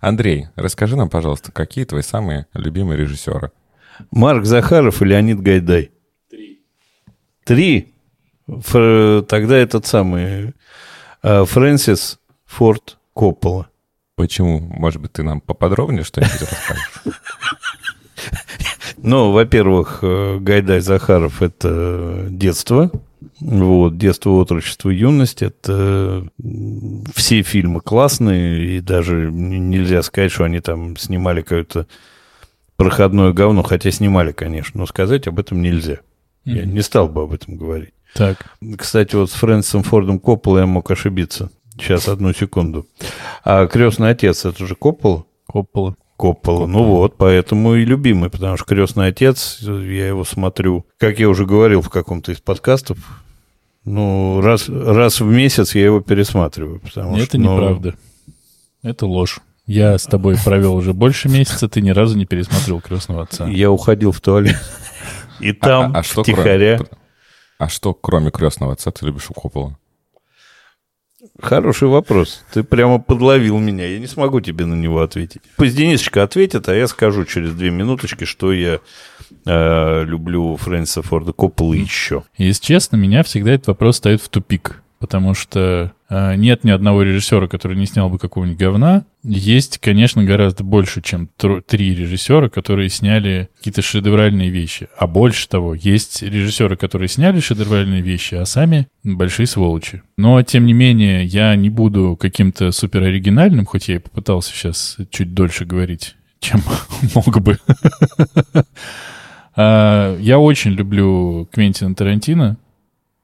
Андрей, расскажи нам, пожалуйста, какие твои самые любимые режиссеры? Марк Захаров и Леонид Гайдай. Три. Три? Фр... Тогда этот самый э, Фрэнсис Форд Коппола. Почему? Может быть, ты нам поподробнее что-нибудь расскажешь? Ну, во-первых, э, Гайдай Захаров – это детство. Вот, детство, отрочество, юность – это все фильмы классные, и даже нельзя сказать, что они там снимали какое-то проходное говно, хотя снимали, конечно, но сказать об этом нельзя. Я не стал бы об этом говорить. Так. Кстати, вот с Фрэнсисом Фордом Коппола я мог ошибиться. Сейчас, одну секунду. А крестный отец это же Коппола? Коппола. Коппола. Ну вот, поэтому и любимый, потому что крестный отец, я его смотрю, как я уже говорил в каком-то из подкастов, ну, раз, раз в месяц я его пересматриваю. Потому Это что, ну... неправда. Это ложь. Я с тобой провел уже больше месяца, ты ни разу не пересмотрел крестного отца. Я уходил в туалет. И там, а, а, а что, втихаря... Кроме, а что, кроме крестного отца, ты любишь у Коппола? Хороший вопрос. Ты прямо подловил меня. Я не смогу тебе на него ответить. Пусть Денисочка ответит, а я скажу через две минуточки, что я э, люблю Фрэнсиса Форда Коппола еще. Если честно, меня всегда этот вопрос ставит в тупик потому что э, нет ни одного режиссера, который не снял бы какого-нибудь говна. Есть, конечно, гораздо больше, чем три режиссера, которые сняли какие-то шедевральные вещи. А больше того, есть режиссеры, которые сняли шедевральные вещи, а сами большие сволочи. Но, тем не менее, я не буду каким-то супер оригинальным, хоть я и попытался сейчас чуть дольше говорить, чем мог бы. А, я очень люблю Квентина Тарантино.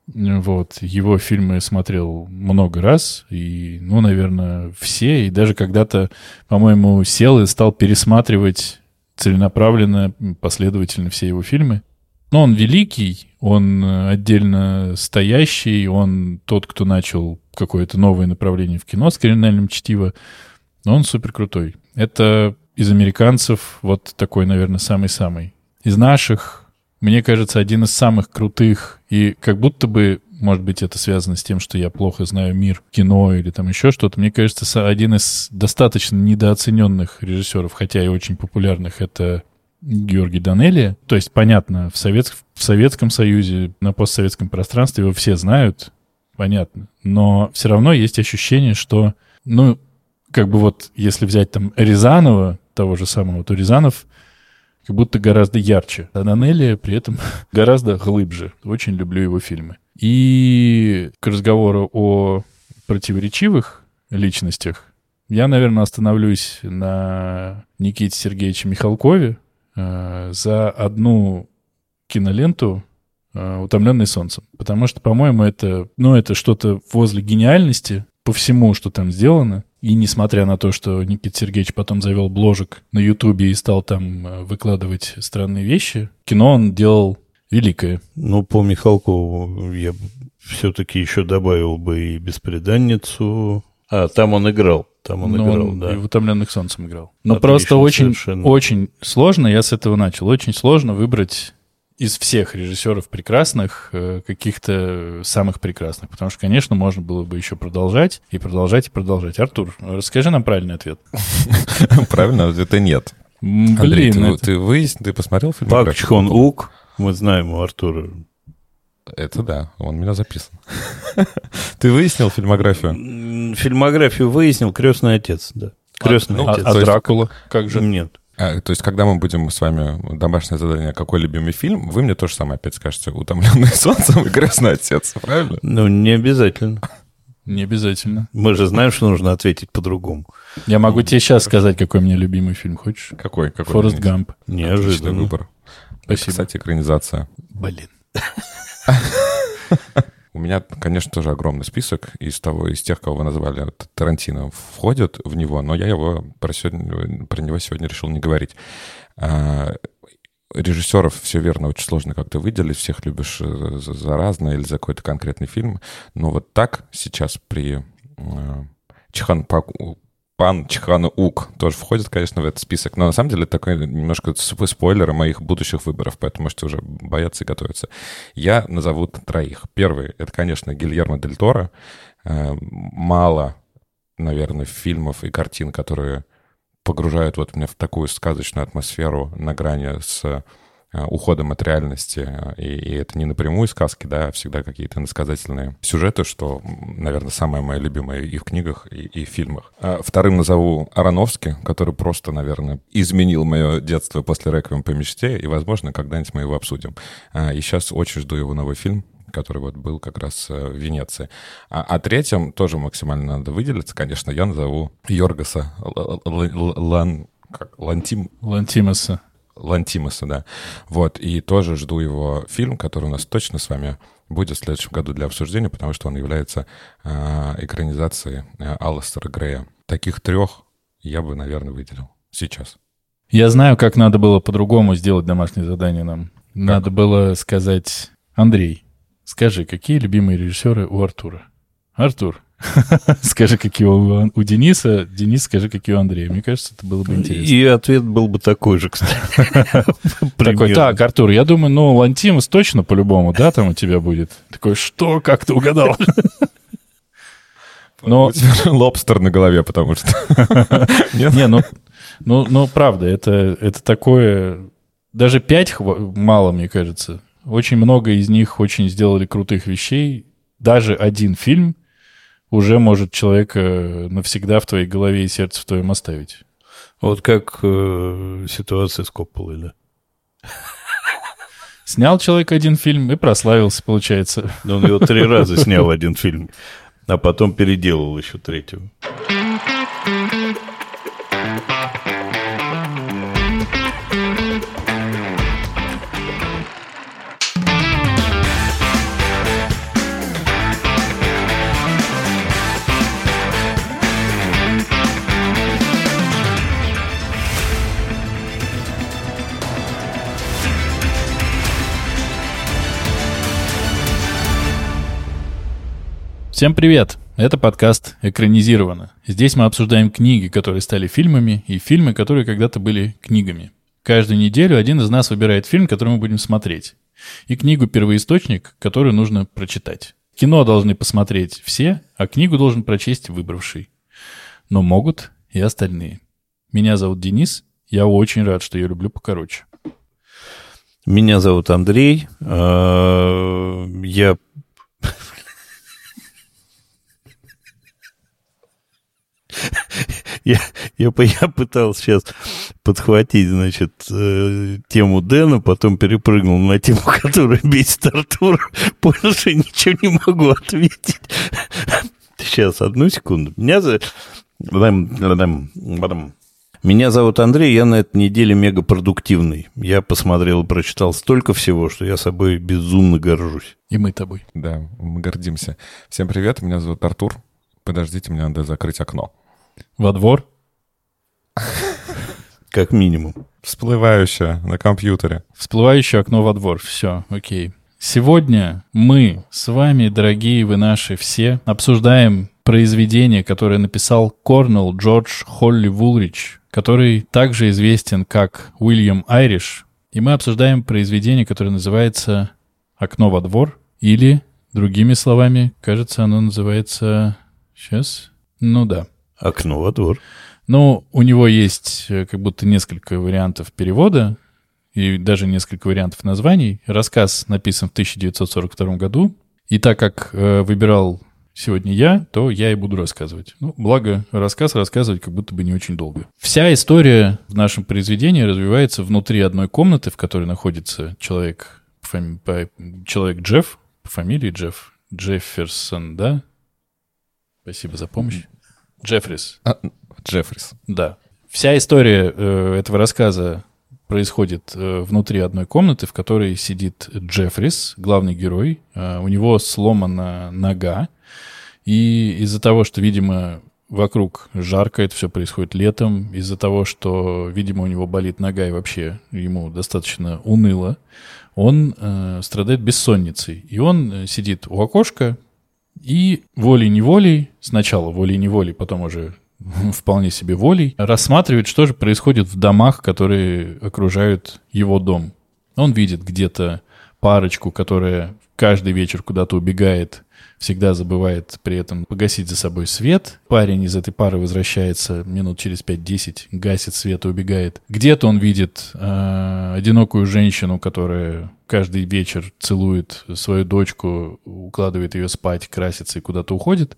Вот, его фильмы смотрел много раз, и, ну, наверное, все, и даже когда-то, по-моему, сел и стал пересматривать целенаправленно, последовательно все его фильмы. Но он великий, он отдельно стоящий, он тот, кто начал какое-то новое направление в кино с криминальным чтиво, но он супер крутой. Это из американцев вот такой, наверное, самый-самый. Из наших мне кажется, один из самых крутых, и как будто бы, может быть, это связано с тем, что я плохо знаю мир кино или там еще что-то, мне кажется, один из достаточно недооцененных режиссеров, хотя и очень популярных, это Георгий Данелия. То есть, понятно, в, Совет... в Советском Союзе, на постсоветском пространстве его все знают, понятно. Но все равно есть ощущение, что, ну, как бы вот, если взять там Рязанова, того же самого, то Рязанов — как будто гораздо ярче. А Данелли при этом гораздо глубже. Очень люблю его фильмы. И к разговору о противоречивых личностях я, наверное, остановлюсь на Никите Сергеевиче Михалкове э, за одну киноленту э, «Утомленный солнцем». Потому что, по-моему, это, ну, это что-то возле гениальности по всему, что там сделано. И несмотря на то, что Никита Сергеевич потом завел бложек на Ютубе и стал там э, выкладывать странные вещи, кино он делал великое. Ну, по Михалкову я все-таки еще добавил бы и «Беспреданницу». А, там он играл. Там он Но играл, он да. И в «Утомленных солнцем» играл. Но Отлично, просто очень, очень сложно, я с этого начал, очень сложно выбрать из всех режиссеров прекрасных, э, каких-то самых прекрасных. Потому что, конечно, можно было бы еще продолжать и продолжать и продолжать. Артур, расскажи нам правильный ответ. Правильного ответа нет. Блин, ты выяснил, ты посмотрел фильм? Пак Чхон Ук, мы знаем у Артура. Это да, он меня записан. Ты выяснил фильмографию? Фильмографию выяснил «Крестный отец», да. «Крестный а, отец». А, а Дракула как же? Нет. А, то есть, когда мы будем с вами домашнее задание, какой любимый фильм, вы мне то же самое опять скажете. «Утомленный солнцем» и «Крестный отец», правильно? Ну, не обязательно. Не обязательно. Мы же знаем, что нужно ответить по-другому. Я могу тебе сейчас сказать, какой мне любимый фильм. Хочешь? Какой? какой Форест Гамп. Неожиданный выбор. Спасибо. Кстати, экранизация. Блин. У меня, конечно, тоже огромный список из того, из тех, кого вы назвали. Тарантино, входит в него, но я его про, сегодня, про него сегодня решил не говорить. А, режиссеров, все верно, очень сложно как-то выделить, всех любишь э, за, за разное или за какой-то конкретный фильм, но вот так сейчас при э, Чихан Пан Чхан Ук тоже входит, конечно, в этот список. Но на самом деле такой немножко спойлер моих будущих выборов, поэтому можете уже бояться и готовиться. Я назову троих. Первый — это, конечно, Гильермо Дель Торо. Э, мало, наверное, фильмов и картин, которые погружают вот меня в такую сказочную атмосферу на грани с уходом от реальности. И, и это не напрямую сказки, да, а всегда какие-то насказательные сюжеты, что, наверное, самое мое любимое и в книгах, и, и в фильмах. А вторым назову Ароновский, который просто, наверное, изменил мое детство после «Реквием по мечте», и, возможно, когда-нибудь мы его обсудим. А, и сейчас очень жду его новый фильм, который вот был как раз э, в Венеции. А, а третьим тоже максимально надо выделиться, конечно, я назову Йоргаса Лан... Как? Лантим... Лантимаса. Лантимаса, да. Вот, и тоже жду его фильм, который у нас точно с вами будет в следующем году для обсуждения, потому что он является э, экранизацией э, Алластера Грея. Таких трех я бы, наверное, выделил сейчас. Я знаю, как надо было по-другому сделать домашнее задание нам. Как? Надо было сказать, Андрей, скажи, какие любимые режиссеры у Артура? Артур, скажи, какие у, у Дениса, Денис, скажи, какие у Андрея. Мне кажется, это было бы интересно. И ответ был бы такой же, кстати. Такой, так, Артур, я думаю, ну, Лантимус точно по-любому, да, там у тебя будет? Такой, что, как ты угадал? Но... Лобстер на голове, потому что... Не, ну, ну, ну, правда, это, это такое... Даже пять мало, мне кажется. Очень много из них очень сделали крутых вещей. Даже один фильм уже может человека навсегда в твоей голове и сердце в твоем оставить. Вот как э, ситуация с Копполой, да? Снял человек один фильм и прославился, получается. Да он его три раза снял один фильм, а потом переделал еще третьего. Всем привет! Это подкаст «Экранизировано». Здесь мы обсуждаем книги, которые стали фильмами, и фильмы, которые когда-то были книгами. Каждую неделю один из нас выбирает фильм, который мы будем смотреть, и книгу «Первоисточник», которую нужно прочитать. Кино должны посмотреть все, а книгу должен прочесть выбравший. Но могут и остальные. Меня зовут Денис, я очень рад, что я люблю покороче. Меня зовут Андрей. А, я я, я, я пытался сейчас подхватить, значит, э, тему Дэна, потом перепрыгнул на тему, которая бесит Артур, понял, что ничего не могу ответить. Сейчас, одну секунду. Меня зовут... Меня зовут Андрей, я на этой неделе мегапродуктивный. Я посмотрел и прочитал столько всего, что я собой безумно горжусь. И мы тобой. Да, мы гордимся. Всем привет, меня зовут Артур. Подождите, мне надо закрыть окно. Во двор? Как минимум. Всплывающее на компьютере. Всплывающее окно во двор. Все, окей. Сегодня мы с вами, дорогие вы наши все, обсуждаем произведение, которое написал Корнелл Джордж Холли Вулрич, который также известен как Уильям Айриш. И мы обсуждаем произведение, которое называется «Окно во двор» или, другими словами, кажется, оно называется... Сейчас? Ну да. Окно во двор. Ну, у него есть э, как будто несколько вариантов перевода и даже несколько вариантов названий. Рассказ написан в 1942 году. И так как э, выбирал сегодня я, то я и буду рассказывать. Ну, благо, рассказ рассказывать как будто бы не очень долго. Вся история в нашем произведении развивается внутри одной комнаты, в которой находится человек, фами... человек Джефф, по фамилии Джефф, Джефферсон, да? Спасибо за помощь. Джеффрис. А, Джеффрис. Да. Вся история э, этого рассказа происходит э, внутри одной комнаты, в которой сидит Джеффрис, главный герой. Э, у него сломана нога. И из-за того, что, видимо, вокруг жарко, это все происходит летом, из-за того, что, видимо, у него болит нога и вообще ему достаточно уныло, он э, страдает бессонницей. И он э, сидит у окошка, и волей-неволей, сначала волей-неволей, потом уже вполне себе волей, рассматривает, что же происходит в домах, которые окружают его дом. Он видит где-то парочку, которая каждый вечер куда-то убегает всегда забывает при этом погасить за собой свет. Парень из этой пары возвращается минут через 5-10, гасит свет и убегает. Где-то он видит э, одинокую женщину, которая каждый вечер целует свою дочку, укладывает ее спать, красится и куда-то уходит.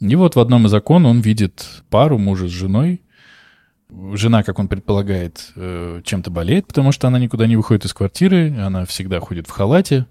И вот в одном из окон он видит пару мужа с женой. Жена, как он предполагает, э, чем-то болеет, потому что она никуда не выходит из квартиры, она всегда ходит в халате.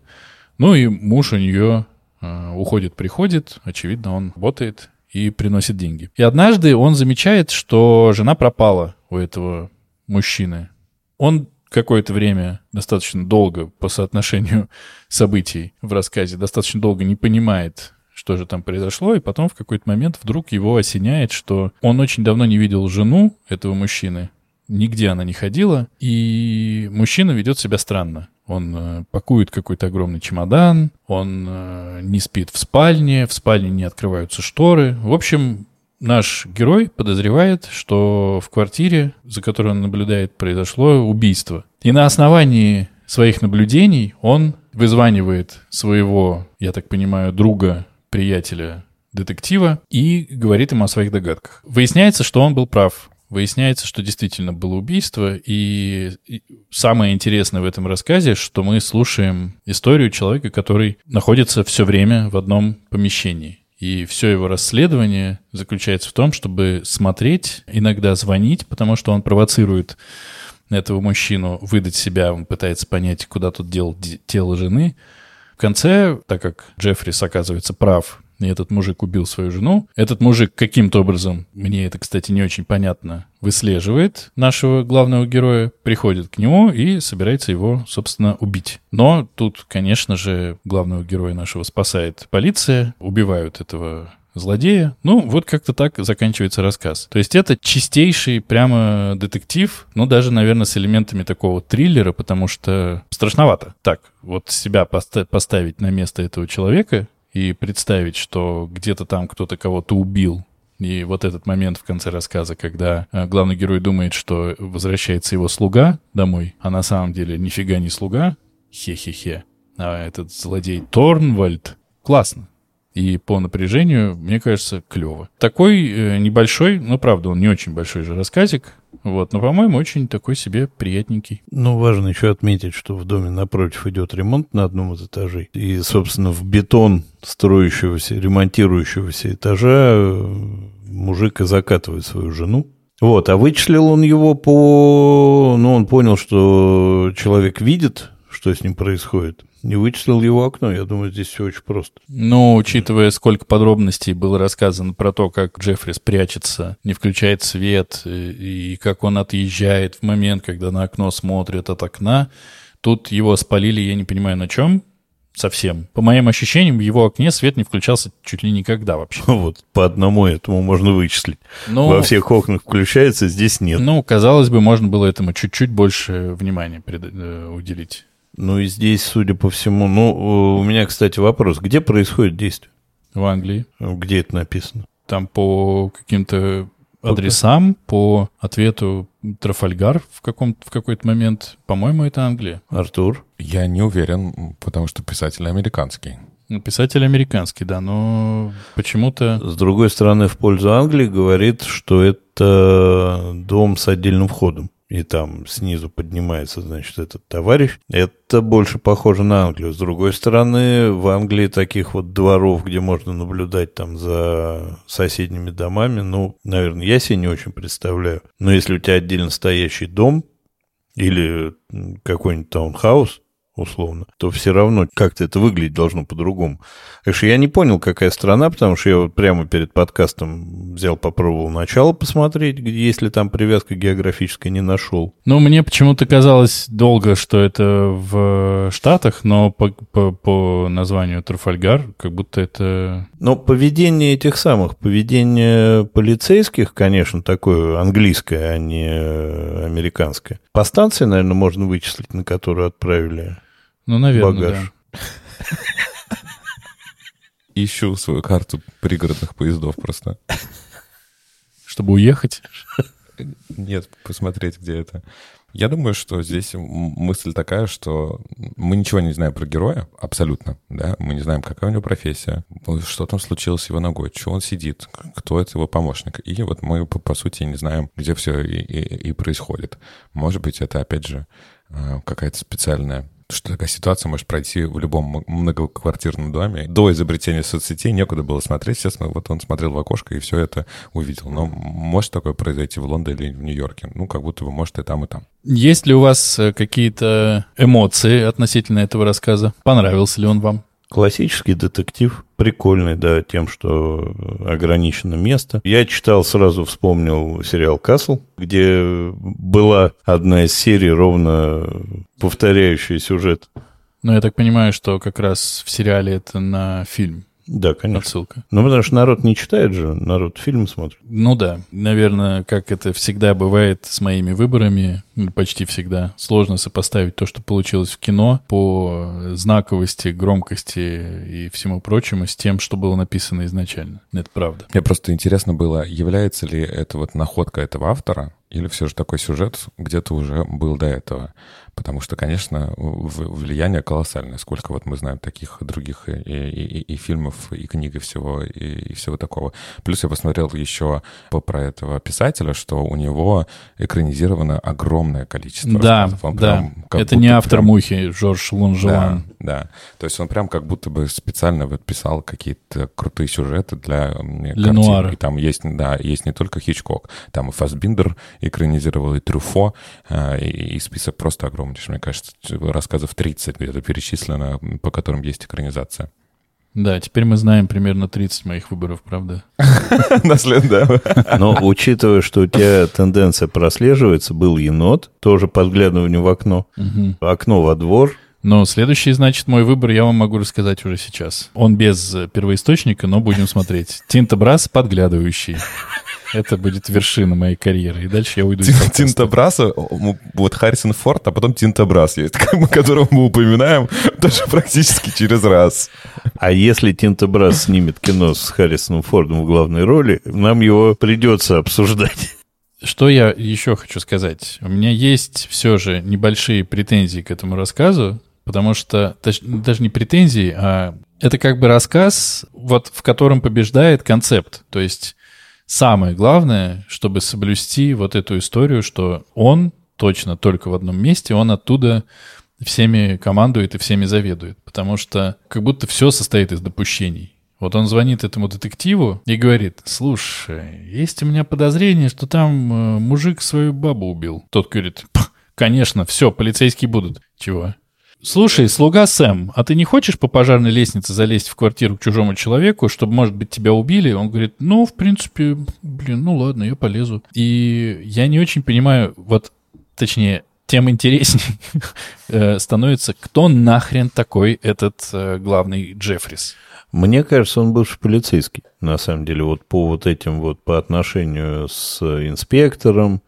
Ну и муж у нее уходит, приходит, очевидно, он работает и приносит деньги. И однажды он замечает, что жена пропала у этого мужчины. Он какое-то время, достаточно долго по соотношению событий в рассказе, достаточно долго не понимает, что же там произошло, и потом в какой-то момент вдруг его осеняет, что он очень давно не видел жену этого мужчины, нигде она не ходила, и мужчина ведет себя странно. Он э, пакует какой-то огромный чемодан, он э, не спит в спальне, в спальне не открываются шторы. В общем, наш герой подозревает, что в квартире, за которой он наблюдает, произошло убийство. И на основании своих наблюдений он вызванивает своего, я так понимаю, друга, приятеля, детектива и говорит ему о своих догадках. Выясняется, что он был прав. Выясняется, что действительно было убийство, и, самое интересное в этом рассказе, что мы слушаем историю человека, который находится все время в одном помещении. И все его расследование заключается в том, чтобы смотреть, иногда звонить, потому что он провоцирует этого мужчину выдать себя, он пытается понять, куда тут дел тело жены. В конце, так как Джеффрис оказывается прав, этот мужик убил свою жену. Этот мужик каким-то образом, мне это, кстати, не очень понятно, выслеживает нашего главного героя, приходит к нему и собирается его, собственно, убить. Но тут, конечно же, главного героя нашего спасает полиция, убивают этого злодея. Ну, вот как-то так заканчивается рассказ. То есть это чистейший прямо детектив, ну, даже, наверное, с элементами такого триллера, потому что страшновато. Так, вот себя поста- поставить на место этого человека и представить, что где-то там кто-то кого-то убил, и вот этот момент в конце рассказа, когда э, главный герой думает, что возвращается его слуга домой, а на самом деле нифига не слуга, хе-хе-хе, а этот злодей Торнвальд, классно. И по напряжению, мне кажется, клево. Такой э, небольшой, ну, правда, он не очень большой же рассказик, вот, но, по-моему, очень такой себе приятненький. Ну, важно еще отметить, что в доме напротив идет ремонт на одном из этажей. И, собственно, в бетон строящегося, ремонтирующегося этажа э, мужик и закатывает свою жену. Вот, а вычислил он его по... Ну, он понял, что человек видит, что с ним происходит не вычислил его окно. Я думаю, здесь все очень просто. Ну, учитывая, сколько подробностей было рассказано про то, как Джеффрис прячется, не включает свет, и как он отъезжает в момент, когда на окно смотрит от окна, тут его спалили, я не понимаю, на чем, совсем. По моим ощущениям, в его окне свет не включался чуть ли никогда вообще. Вот, по одному этому можно вычислить. Но... Во всех окнах включается, здесь нет. Ну, казалось бы, можно было этому чуть-чуть больше внимания э, уделить. Ну и здесь, судя по всему, ну, у меня, кстати, вопрос. Где происходит действие? В Англии. Где это написано? Там по каким-то адресам, по ответу Трафальгар в, каком в какой-то момент. По-моему, это Англия. Артур? Я не уверен, потому что писатель американский. Ну, писатель американский, да, но почему-то... С другой стороны, в пользу Англии говорит, что это дом с отдельным входом и там снизу поднимается, значит, этот товарищ, это больше похоже на Англию. С другой стороны, в Англии таких вот дворов, где можно наблюдать там за соседними домами, ну, наверное, я себе не очень представляю. Но если у тебя отдельно стоящий дом или какой-нибудь таунхаус, условно, то все равно как-то это выглядеть должно по-другому. Так что я не понял, какая страна, потому что я вот прямо перед подкастом взял, попробовал начало посмотреть, если там привязка географическая не нашел. Ну, мне почему-то казалось долго, что это в Штатах, но по, по, по названию Трафальгар как будто это... Но поведение этих самых, поведение полицейских, конечно, такое английское, а не американское. По станции, наверное, можно вычислить, на которую отправили ну, наверное, багаж. Да. Ищу свою карту пригородных поездов просто. Чтобы уехать? Нет, посмотреть, где это. Я думаю, что здесь мысль такая, что мы ничего не знаем про героя, абсолютно, да, мы не знаем, какая у него профессия, что там случилось с его ногой, что он сидит, кто это его помощник. И вот мы, по, по сути, не знаем, где все и, и, и происходит. Может быть, это, опять же, э, какая-то специальная что такая ситуация может пройти в любом многоквартирном доме. До изобретения соцсетей некуда было смотреть. Естественно, вот он смотрел в окошко и все это увидел. Но может такое произойти в Лондоне или в Нью-Йорке? Ну, как будто бы может и там, и там. Есть ли у вас э, какие-то эмоции относительно этого рассказа? Понравился ли он вам? Классический детектив, прикольный, да, тем, что ограничено место. Я читал, сразу вспомнил сериал «Касл», где была одна из серий, ровно повторяющая сюжет. Но я так понимаю, что как раз в сериале это на фильм. Да, конечно. Отсылка. Ну, потому что народ не читает же, народ фильм смотрит. Ну да, наверное, как это всегда бывает с моими выборами, ну, почти всегда, сложно сопоставить то, что получилось в кино по знаковости, громкости и всему прочему с тем, что было написано изначально. Это правда. Мне просто интересно было, является ли это вот находка этого автора, или все же такой сюжет где-то уже был до этого? Потому что, конечно, влияние колоссальное. Сколько вот мы знаем таких других и, и, и, и фильмов, и книг, и всего, и, и всего такого. Плюс я посмотрел еще про этого писателя, что у него экранизировано огромное количество да. Он да, прям, это не автор прям... «Мухи» Жорж Лонжелан. Да, да. То есть он прям как будто бы специально вот писал какие-то крутые сюжеты для, для картин. И там есть, да, есть не только Хичкок, там и Фасбиндер экранизировал, и Трюфо, э, и, и список просто огромный помнишь, мне кажется, рассказов 30 где-то перечислено, по которым есть экранизация. Да, теперь мы знаем примерно 30 моих выборов, правда? Наслед, да. Но учитывая, что у тебя тенденция прослеживается, был енот, тоже подглядывание в окно, окно во двор, но следующий, значит, мой выбор я вам могу рассказать уже сейчас. Он без первоисточника, но будем смотреть. Тинтобрас подглядывающий. Это будет вершина моей карьеры. И дальше я уйду Тинтобраса, вот Харрисон Форд, а потом Тинтобрас есть, которого мы упоминаем даже практически через раз. А если Тинтобрас снимет кино с Харрисоном Фордом в главной роли, нам его придется обсуждать. Что я еще хочу сказать? У меня есть все же небольшие претензии к этому рассказу, потому что даже не претензии, а это как бы рассказ, вот в котором побеждает концепт. То есть самое главное, чтобы соблюсти вот эту историю, что он точно только в одном месте, он оттуда всеми командует и всеми заведует. Потому что как будто все состоит из допущений. Вот он звонит этому детективу и говорит, слушай, есть у меня подозрение, что там э, мужик свою бабу убил. Тот говорит, конечно, все, полицейские будут. Чего? Слушай, слуга Сэм, а ты не хочешь по пожарной лестнице залезть в квартиру к чужому человеку, чтобы, может быть, тебя убили? Он говорит, ну, в принципе, блин, ну ладно, я полезу. И я не очень понимаю, вот, точнее, тем интереснее э, становится, кто нахрен такой этот э, главный Джеффрис. Мне кажется, он бывший полицейский, на самом деле, вот по вот этим вот, по отношению с инспектором,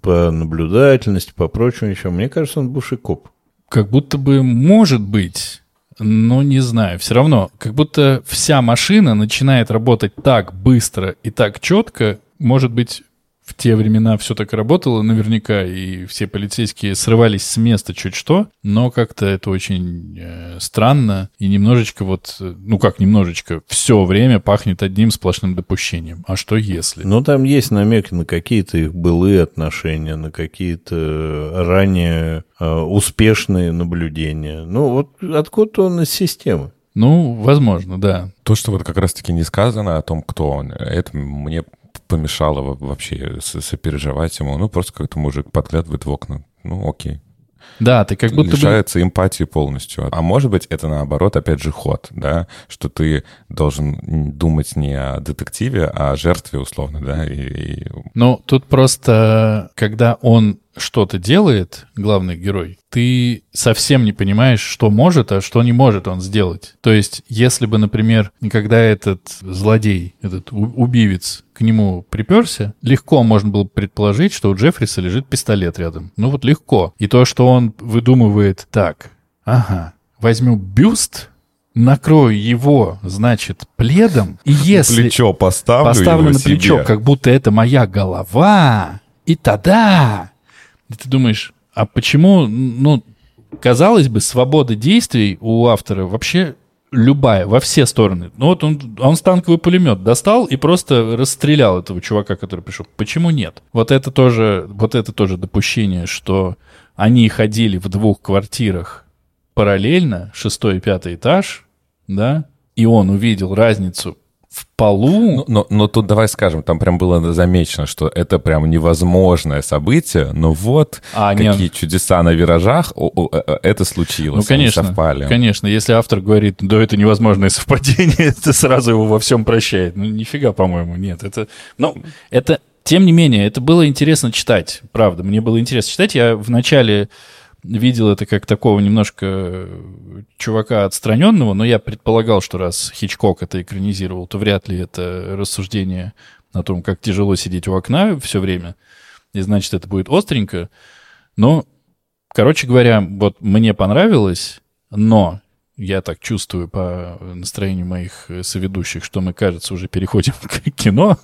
по наблюдательности, по прочему еще. Мне кажется, он бывший коп. Как будто бы может быть, но не знаю. Все равно, как будто вся машина начинает работать так быстро и так четко, может быть, в те времена все так работало наверняка, и все полицейские срывались с места чуть что, но как-то это очень э, странно и немножечко вот, э, ну как немножечко, все время пахнет одним сплошным допущением. А что если? Ну там есть намеки на какие-то их былые отношения, на какие-то ранее э, успешные наблюдения. Ну вот откуда он из системы? Ну, возможно, да. То, что вот как раз-таки не сказано о том, кто он, это мне помешало вообще сопереживать ему. Ну, просто как-то мужик подглядывает в окна. Ну, окей. Да, ты как будто лишается бы... эмпатии полностью. А может быть, это наоборот, опять же, ход, да, что ты должен думать не о детективе, а о жертве, условно, да. И. Ну, тут просто, когда он что-то делает, главный герой, ты совсем не понимаешь, что может, а что не может он сделать. То есть, если бы, например, когда этот злодей, этот убивец к нему приперся, легко можно было предположить, что у Джеффриса лежит пистолет рядом. Ну вот легко. И то, что он выдумывает так, ага, возьму бюст, накрою его, значит, пледом, и если... Плечо поставлю Поставлю на себе. плечо, как будто это моя голова, и тогда Ты думаешь, а почему, ну, казалось бы, свобода действий у автора вообще любая, во все стороны. Ну вот он, он станковый пулемет достал и просто расстрелял этого чувака, который пришел. Почему нет? Вот это тоже, вот это тоже допущение, что они ходили в двух квартирах параллельно, шестой и пятый этаж, да, и он увидел разницу в полу. Ну, но, но тут давай скажем, там прям было замечено, что это прям невозможное событие, но вот а, какие нет. чудеса на виражах, о, о, э, э, это случилось, ну, конечно, совпали. Конечно, если автор говорит, да это невозможное совпадение, это сразу его во всем прощает. Ну, нифига, по-моему, нет. Это, ну, это, тем не менее, это было интересно читать, правда, мне было интересно читать. Я в начале видел это как такого немножко э, чувака отстраненного, но я предполагал, что раз Хичкок это экранизировал, то вряд ли это рассуждение о том, как тяжело сидеть у окна все время, и значит, это будет остренько. Но, короче говоря, вот мне понравилось, но я так чувствую по настроению моих соведущих, что мы, кажется, уже переходим к кино.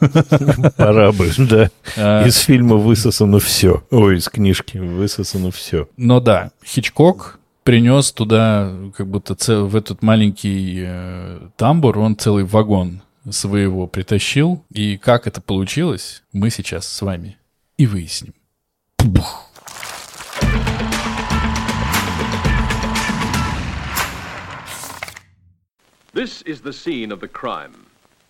Пора бы, да. А. Из фильма высосано все. Ой, из книжки высосано все. Но да, Хичкок принес туда, как будто в этот маленький э, тамбур, он целый вагон своего притащил. И как это получилось, мы сейчас с вами и выясним. Бух. This is the scene of the crime.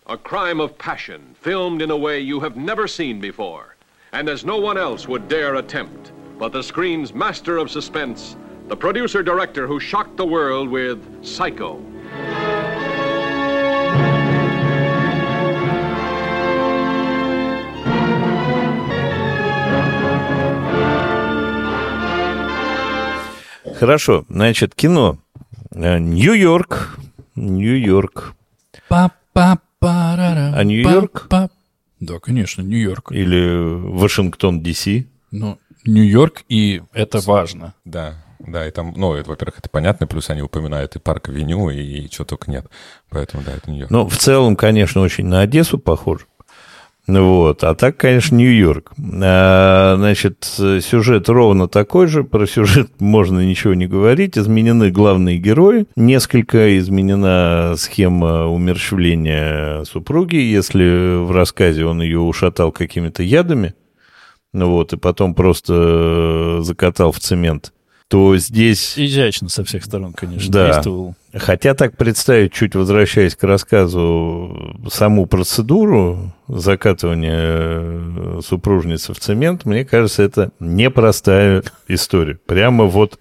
A crime of passion, filmed in a way you have never seen before, and as no one else would dare attempt. But the screen's master of suspense, the producer director who shocked the world with Psycho. Хорошо, значит, кино. Нью-Йорк, Нью-Йорк. А Нью-Йорк? Да, конечно, Нью-Йорк. Или Вашингтон, Ди-Си? Ну, Нью-Йорк, и это важно. Да, да, и там, ну, это, во-первых, это понятно, плюс они упоминают и парк Авеню, и, и что только нет. Поэтому, да, это Нью-Йорк. Ну, в целом, конечно, очень на Одессу похож. Вот. А так, конечно, Нью-Йорк. А, значит, сюжет ровно такой же. Про сюжет можно ничего не говорить. Изменены главные герои. Несколько изменена схема умерщвления супруги. Если в рассказе он ее ушатал какими-то ядами, ну вот, и потом просто закатал в цемент, то здесь... Изящно со всех сторон, конечно, да. действовал. Хотя так представить, чуть возвращаясь к рассказу, саму процедуру закатывания э, супружницы в цемент, мне кажется, это непростая история. Прямо вот...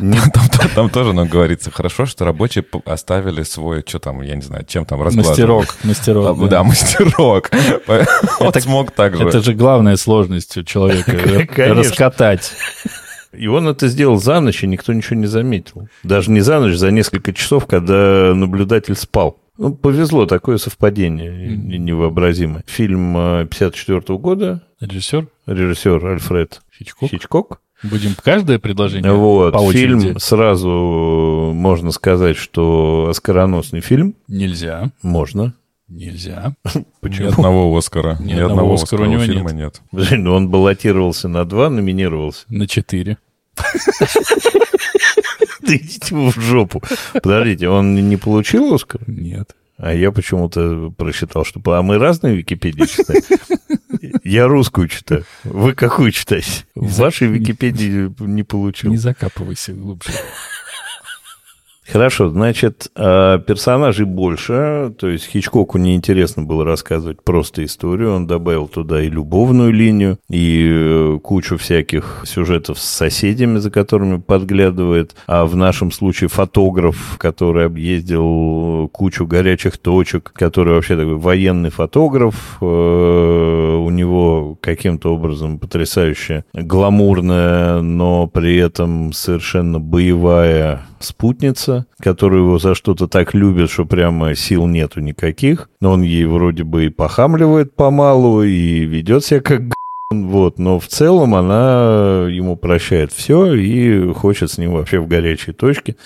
Не... Там, там, там тоже нам говорится, хорошо, что рабочие оставили свой, что там, я не знаю, чем там Мастерок, мастерок. А, да. мастерок. Это смог так же. Это же главная сложность у человека, раскатать. И он это сделал за ночь, и никто ничего не заметил. Даже не за ночь, за несколько часов, когда наблюдатель спал. Ну, повезло, такое совпадение mm-hmm. невообразимое. Фильм 54 -го года. Режиссер? Режиссер Альфред Хичкок. Хичкок. Будем каждое предложение вот, по очереди. Фильм сразу можно сказать, что оскароносный фильм. Нельзя. Можно. Нельзя. Почему? Ни одного Оскара. Ни, Ни одного Оскара у него фильма нет. нет. Ну, он баллотировался на два, номинировался. На четыре. Да идите в жопу. Подождите, он не получил Оскар? Нет. А я почему-то прочитал, что... А мы разные Википедии читаем. Я русскую читаю. Вы какую читаете? В вашей Википедии не получил. Не закапывайся глубже. Хорошо, значит, а, персонажей больше, то есть Хичкоку неинтересно было рассказывать просто историю, он добавил туда и любовную линию, и э, кучу всяких сюжетов с соседями, за которыми подглядывает, а в нашем случае фотограф, который объездил кучу горячих точек, который вообще такой военный фотограф, э, у него каким-то образом потрясающая гламурная, но при этом совершенно боевая спутница, которую его за что-то так любит, что прямо сил нету никаких. Но он ей вроде бы и похамливает помалу, и ведет себя как вот, но в целом она ему прощает все и хочет с ним вообще в горячей точке.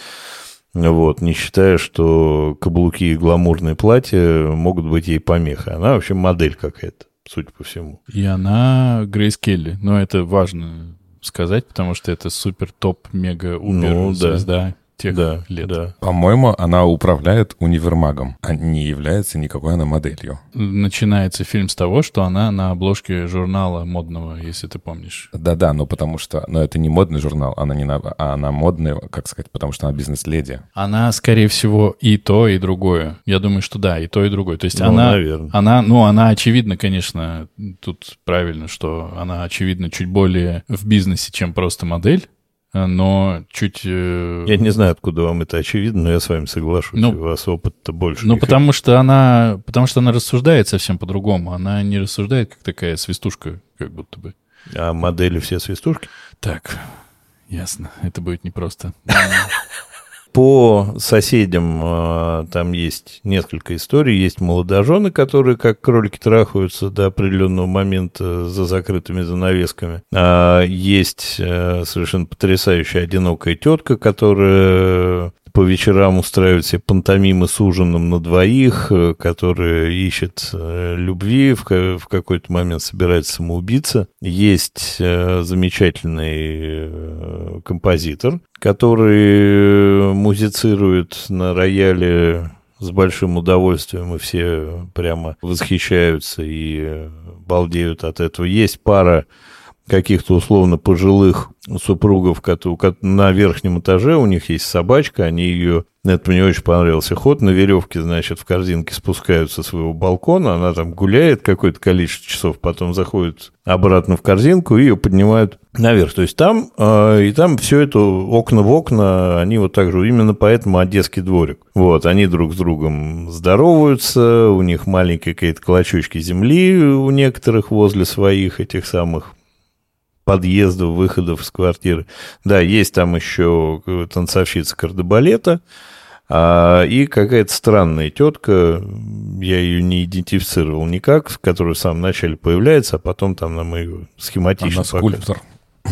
Вот, не считая, что каблуки и гламурные платья могут быть ей помехой. Она вообще модель какая-то, судя по всему. И она Грейс Келли, но это важно сказать, потому что это супер топ мега убер Ну, да. звезда тех Да, лет. да. По-моему, она управляет универмагом, а не является никакой она моделью. Начинается фильм с того, что она на обложке журнала модного, если ты помнишь. Да-да, но потому что... Но это не модный журнал, она не на... а она модная, как сказать, потому что она бизнес-леди. Она, скорее всего, и то, и другое. Я думаю, что да, и то, и другое. То есть Ну, она, наверное. она, ну, она очевидно, конечно, тут правильно, что она очевидно чуть более в бизнесе, чем просто модель, но чуть... э, Я не знаю, откуда вам это очевидно, но я с вами соглашусь. Ну, У вас опыт-то больше. Ну, потому что она, потому что она рассуждает совсем по-другому. Она не рассуждает, как такая свистушка, как будто бы. А модели все свистушки? Так, ясно. Это будет непросто. По соседям э, там есть несколько историй. Есть молодожены, которые как кролики трахаются до определенного момента за закрытыми занавесками. А есть э, совершенно потрясающая одинокая тетка, которая по вечерам устраивает себе пантомимы с ужином на двоих, э, которая ищет э, любви, в, ка- в какой-то момент собирается самоубиться. Есть э, замечательный композитор, который музицирует на рояле с большим удовольствием, и все прямо восхищаются и балдеют от этого. Есть пара каких-то условно пожилых супругов, на верхнем этаже у них есть собачка, они ее, это мне очень понравился ход, на веревке, значит, в корзинке спускаются со своего балкона, она там гуляет какое-то количество часов, потом заходит обратно в корзинку и ее поднимают наверх. То есть там, э, и там все это окна в окна, они вот так же, именно поэтому одесский дворик. Вот, они друг с другом здороваются, у них маленькие какие-то клочочки земли у некоторых возле своих этих самых подъездов, выходов из квартиры. Да, есть там еще э, танцовщица кардебалета, а, и какая-то странная тетка, я ее не идентифицировал никак, которая в самом начале появляется, а потом там нам ее схематично Она скульптор.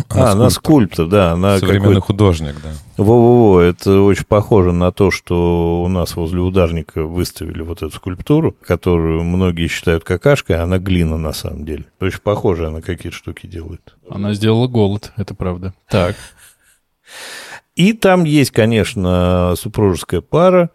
А, она скульптор, да, она Современный художник, да. Во-во-во, это очень похоже на то, что у нас возле ударника выставили вот эту скульптуру, которую многие считают какашкой, а она глина на самом деле. Очень похоже она какие-то штуки делает. Она сделала голод, это правда. Так. И там есть, конечно, супружеская пара,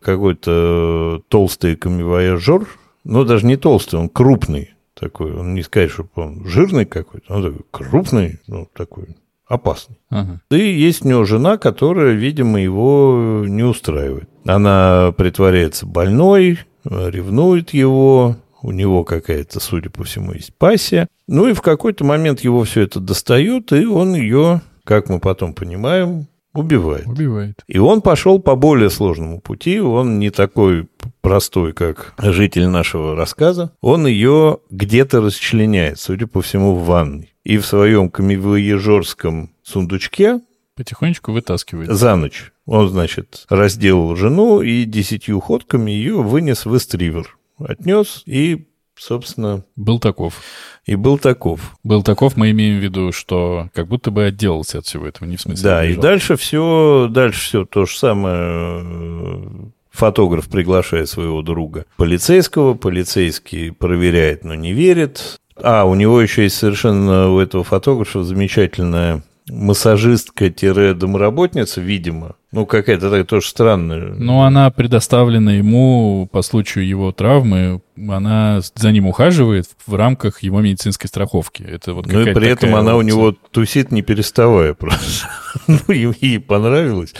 какой-то толстый камевояжер, но даже не толстый, он крупный такой, он не сказать, что он жирный какой-то, он такой крупный, ну, такой опасный. Ага. И есть у него жена, которая, видимо, его не устраивает. Она притворяется больной, ревнует его, у него какая-то, судя по всему, есть пассия. Ну и в какой-то момент его все это достает, и он ее, как мы потом понимаем, убивает. Убивает. И он пошел по более сложному пути, он не такой простой, как житель нашего рассказа. Он ее где-то расчленяет, судя по всему, в ванной. И в своем камевоежорском сундучке Потихонечку вытаскивает. за ночь он, значит, разделал жену и десятью ходками ее вынес в эстривер. Отнес и, собственно, Был таков. и был таков. Был таков, мы имеем в виду, что как будто бы отделался от всего этого, не в смысле. Да, и дальше все, дальше все то же самое. э, Фотограф приглашает своего друга полицейского, полицейский проверяет, но не верит. А, у него еще есть совершенно у этого фотографа замечательная массажистка-домработница, видимо. Ну, какая-то такая тоже странная. Ну, она предоставлена ему по случаю его травмы, она за ним ухаживает в рамках его медицинской страховки. Это вот Ну и при этом она у него тусит не переставая просто. Ну, ей ей понравилось.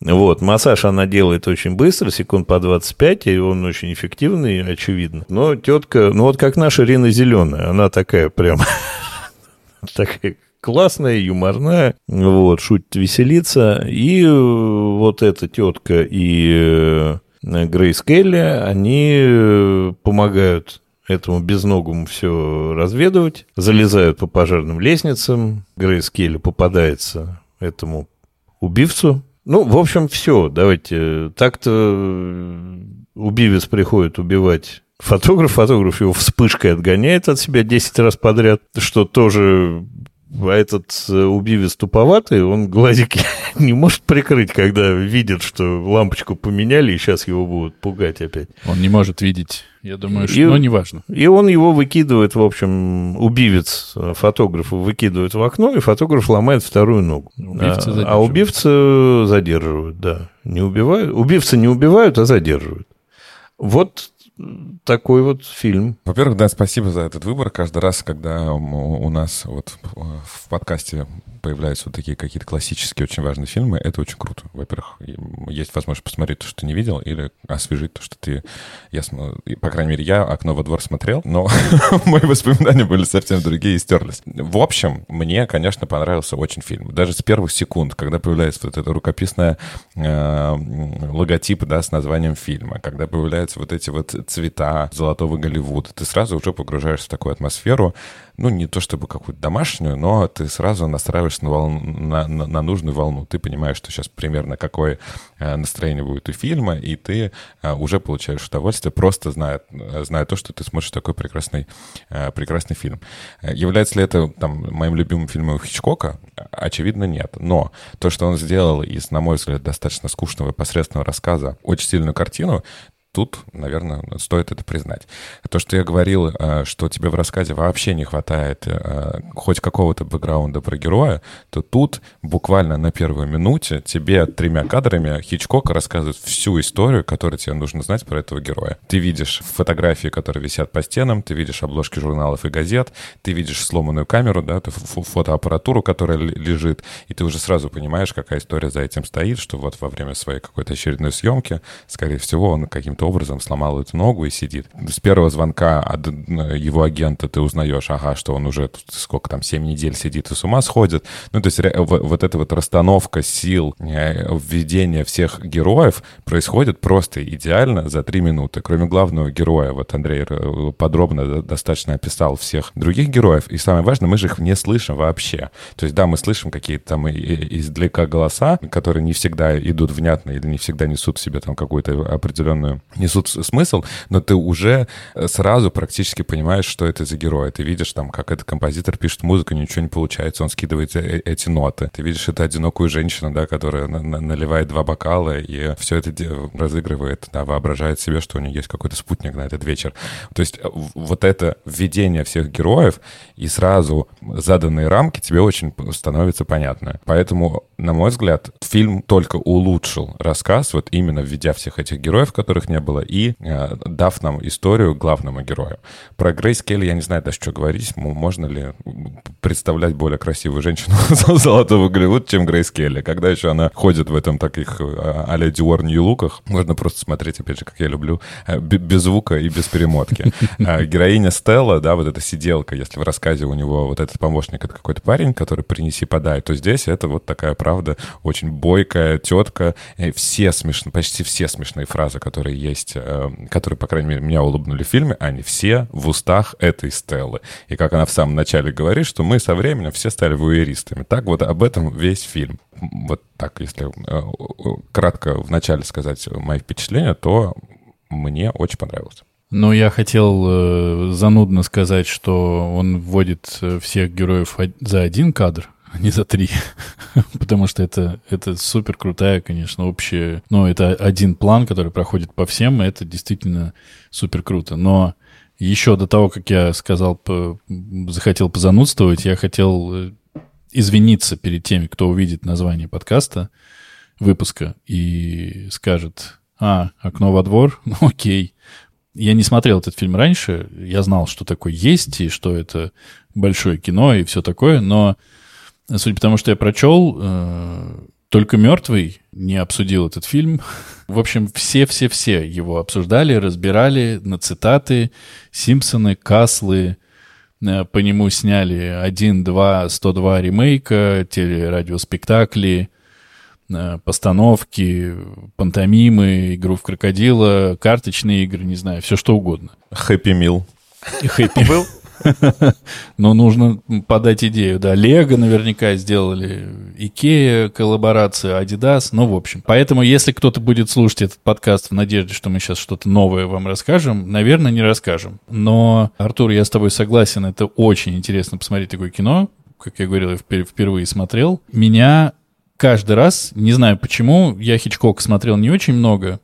Вот, массаж она делает очень быстро, секунд по 25, и он очень эффективный, очевидно. Но тетка, ну вот как наша Рина Зеленая, она такая прям, такая классная, юморная, вот, шутит, веселится. И э, вот эта тетка и э, Грейс Келли, они э, помогают этому безногому все разведывать, залезают по пожарным лестницам, Грейс Келли попадается этому убивцу. Ну, в общем, все, давайте. Так-то убивец приходит убивать фотограф, фотограф его вспышкой отгоняет от себя 10 раз подряд, что тоже а этот э, убивец туповатый, он глазики не может прикрыть, когда видит, что лампочку поменяли, и сейчас его будут пугать опять. Он не может видеть, я думаю, что, И- но неважно. И он его выкидывает, в общем, убивец э, фотографа выкидывает в окно, и фотограф ломает вторую ногу. Убивца а, а убивца задерживают, да. Не убивают. Убивца не убивают, а задерживают. Вот такой вот фильм. Во-первых, да, спасибо за этот выбор. Каждый раз, когда у нас вот э, в подкасте появляются вот такие какие-то классические, очень важные фильмы, это очень круто. Во-первых, есть возможность посмотреть то, что ты не видел, или освежить то, что ты... Я, по крайней мере, я «Окно во двор» смотрел, но мои воспоминания были совсем другие и стерлись. В общем, мне, конечно, понравился очень фильм. Даже с первых секунд, когда появляется вот это рукописное э, логотип, да, с названием фильма, когда появляются вот эти вот цвета золотого Голливуда, ты сразу уже погружаешься в такую атмосферу, ну, не то чтобы какую-то домашнюю, но ты сразу настраиваешься на, волну, на, на- на нужную волну. Ты понимаешь, что сейчас примерно какое э, настроение будет у фильма, и ты э, уже получаешь удовольствие, просто зная, зная то, что ты смотришь такой прекрасный, э, прекрасный фильм. Является ли это там, моим любимым фильмом Хичкока? Очевидно, нет. Но то, что он сделал из, на мой взгляд, достаточно скучного и посредственного рассказа очень сильную картину, Тут, наверное, стоит это признать. То, что я говорил, э, что тебе в рассказе вообще не хватает э, хоть какого-то бэкграунда про героя, то тут буквально на первой минуте тебе тремя кадрами Хичкок рассказывает всю историю, которую тебе нужно знать про этого героя. Ты видишь фотографии, которые висят по стенам, ты видишь обложки журналов и газет, ты видишь сломанную камеру, да, фотоаппаратуру, которая лежит, и ты уже сразу понимаешь, какая история за этим стоит, что вот во время своей какой-то очередной съемки, скорее всего, он каким-то образом сломал эту ногу и сидит. С первого звонка от э, его агента ты узнаешь, ага, что он уже сколько там, 7 недель сидит и с ума сходит. Ну, то есть вот эта вот расстановка сил, э, введение всех героев происходит просто идеально за 3 минуты. Кроме главного героя, вот Андрей э, подробно до- достаточно описал всех других героев, и самое важное, мы же их не слышим вообще. То есть, да, мы слышим какие-то там издалека голоса, которые не всегда идут внятно или не всегда несут в себе там какую-то определенную, несут смысл, но ты уже э, сразу практически понимаешь, что это за герой. Ты видишь там, как этот композитор пишет музыку, ничего не получается, он скидывает э- эти ноты. Ты видишь эту одинокую женщину, да, которая на- на- наливает два бокала и все это разыгрывает, да, воображает себе, что у нее есть какой-то спутник на этот вечер. То есть э, вот это введение всех героев и сразу заданные рамки тебе очень становится понятно. Поэтому, на мой взгляд, фильм только улучшил рассказ, вот именно введя всех этих героев, которых не было, и э, дав нам историю главному герою. Про Грейс Келли я не знаю даже, что говорить. Можно ли представлять более красивую женщину золотого Голливуда, чем Грейс Келли? Когда еще она ходит в этом таких э, а-ля Диор луках, можно просто смотреть, опять же, как я люблю, э, без звука и без перемотки. А Героиня Стелла, да, вот эта сиделка, если в рассказе у него вот этот помощник, это какой-то парень, который принеси подай, то здесь это вот такая, правда, очень бойкая тетка. Все смешные, почти все смешные фразы, которые есть, э, которые, по крайней мере, меня улыбнули в фильме, они все в устах этой Стеллы. И как она в самом начале говорит, что мы со временем все стали вуэристами. Так вот об этом весь фильм. Вот так, если э, кратко в начале сказать мои впечатления, то мне очень понравилось. Но я хотел э, занудно сказать, что он вводит э, всех героев за один кадр, не за три. Потому что это, это супер крутая, конечно, общая... Ну, это один план, который проходит по всем, и это действительно супер круто. Но еще до того, как я сказал, по- захотел позанудствовать, я хотел э, извиниться перед теми, кто увидит название подкаста, выпуска, и скажет, а, окно во двор, ну окей. Я не смотрел этот фильм раньше, я знал, что такое есть, и что это большое кино и все такое, но судя по тому, что я прочел, э, только мертвый не обсудил этот фильм. В общем, все-все-все его обсуждали, разбирали на цитаты. Симпсоны, Каслы, э, по нему сняли 1, 2, 102 ремейка, телерадиоспектакли, э, постановки, пантомимы, игру в крокодила, карточные игры, не знаю, все что угодно. Хэппи Мил. Хэппи. Был? Но нужно подать идею, да. Лего наверняка сделали, Икея, коллаборация, Adidas, ну, в общем. Поэтому, если кто-то будет слушать этот подкаст в надежде, что мы сейчас что-то новое вам расскажем, наверное, не расскажем. Но, Артур, я с тобой согласен, это очень интересно посмотреть такое кино, как я говорил, я впер- впервые смотрел, меня каждый раз, не знаю почему, я Хичкок смотрел не очень много,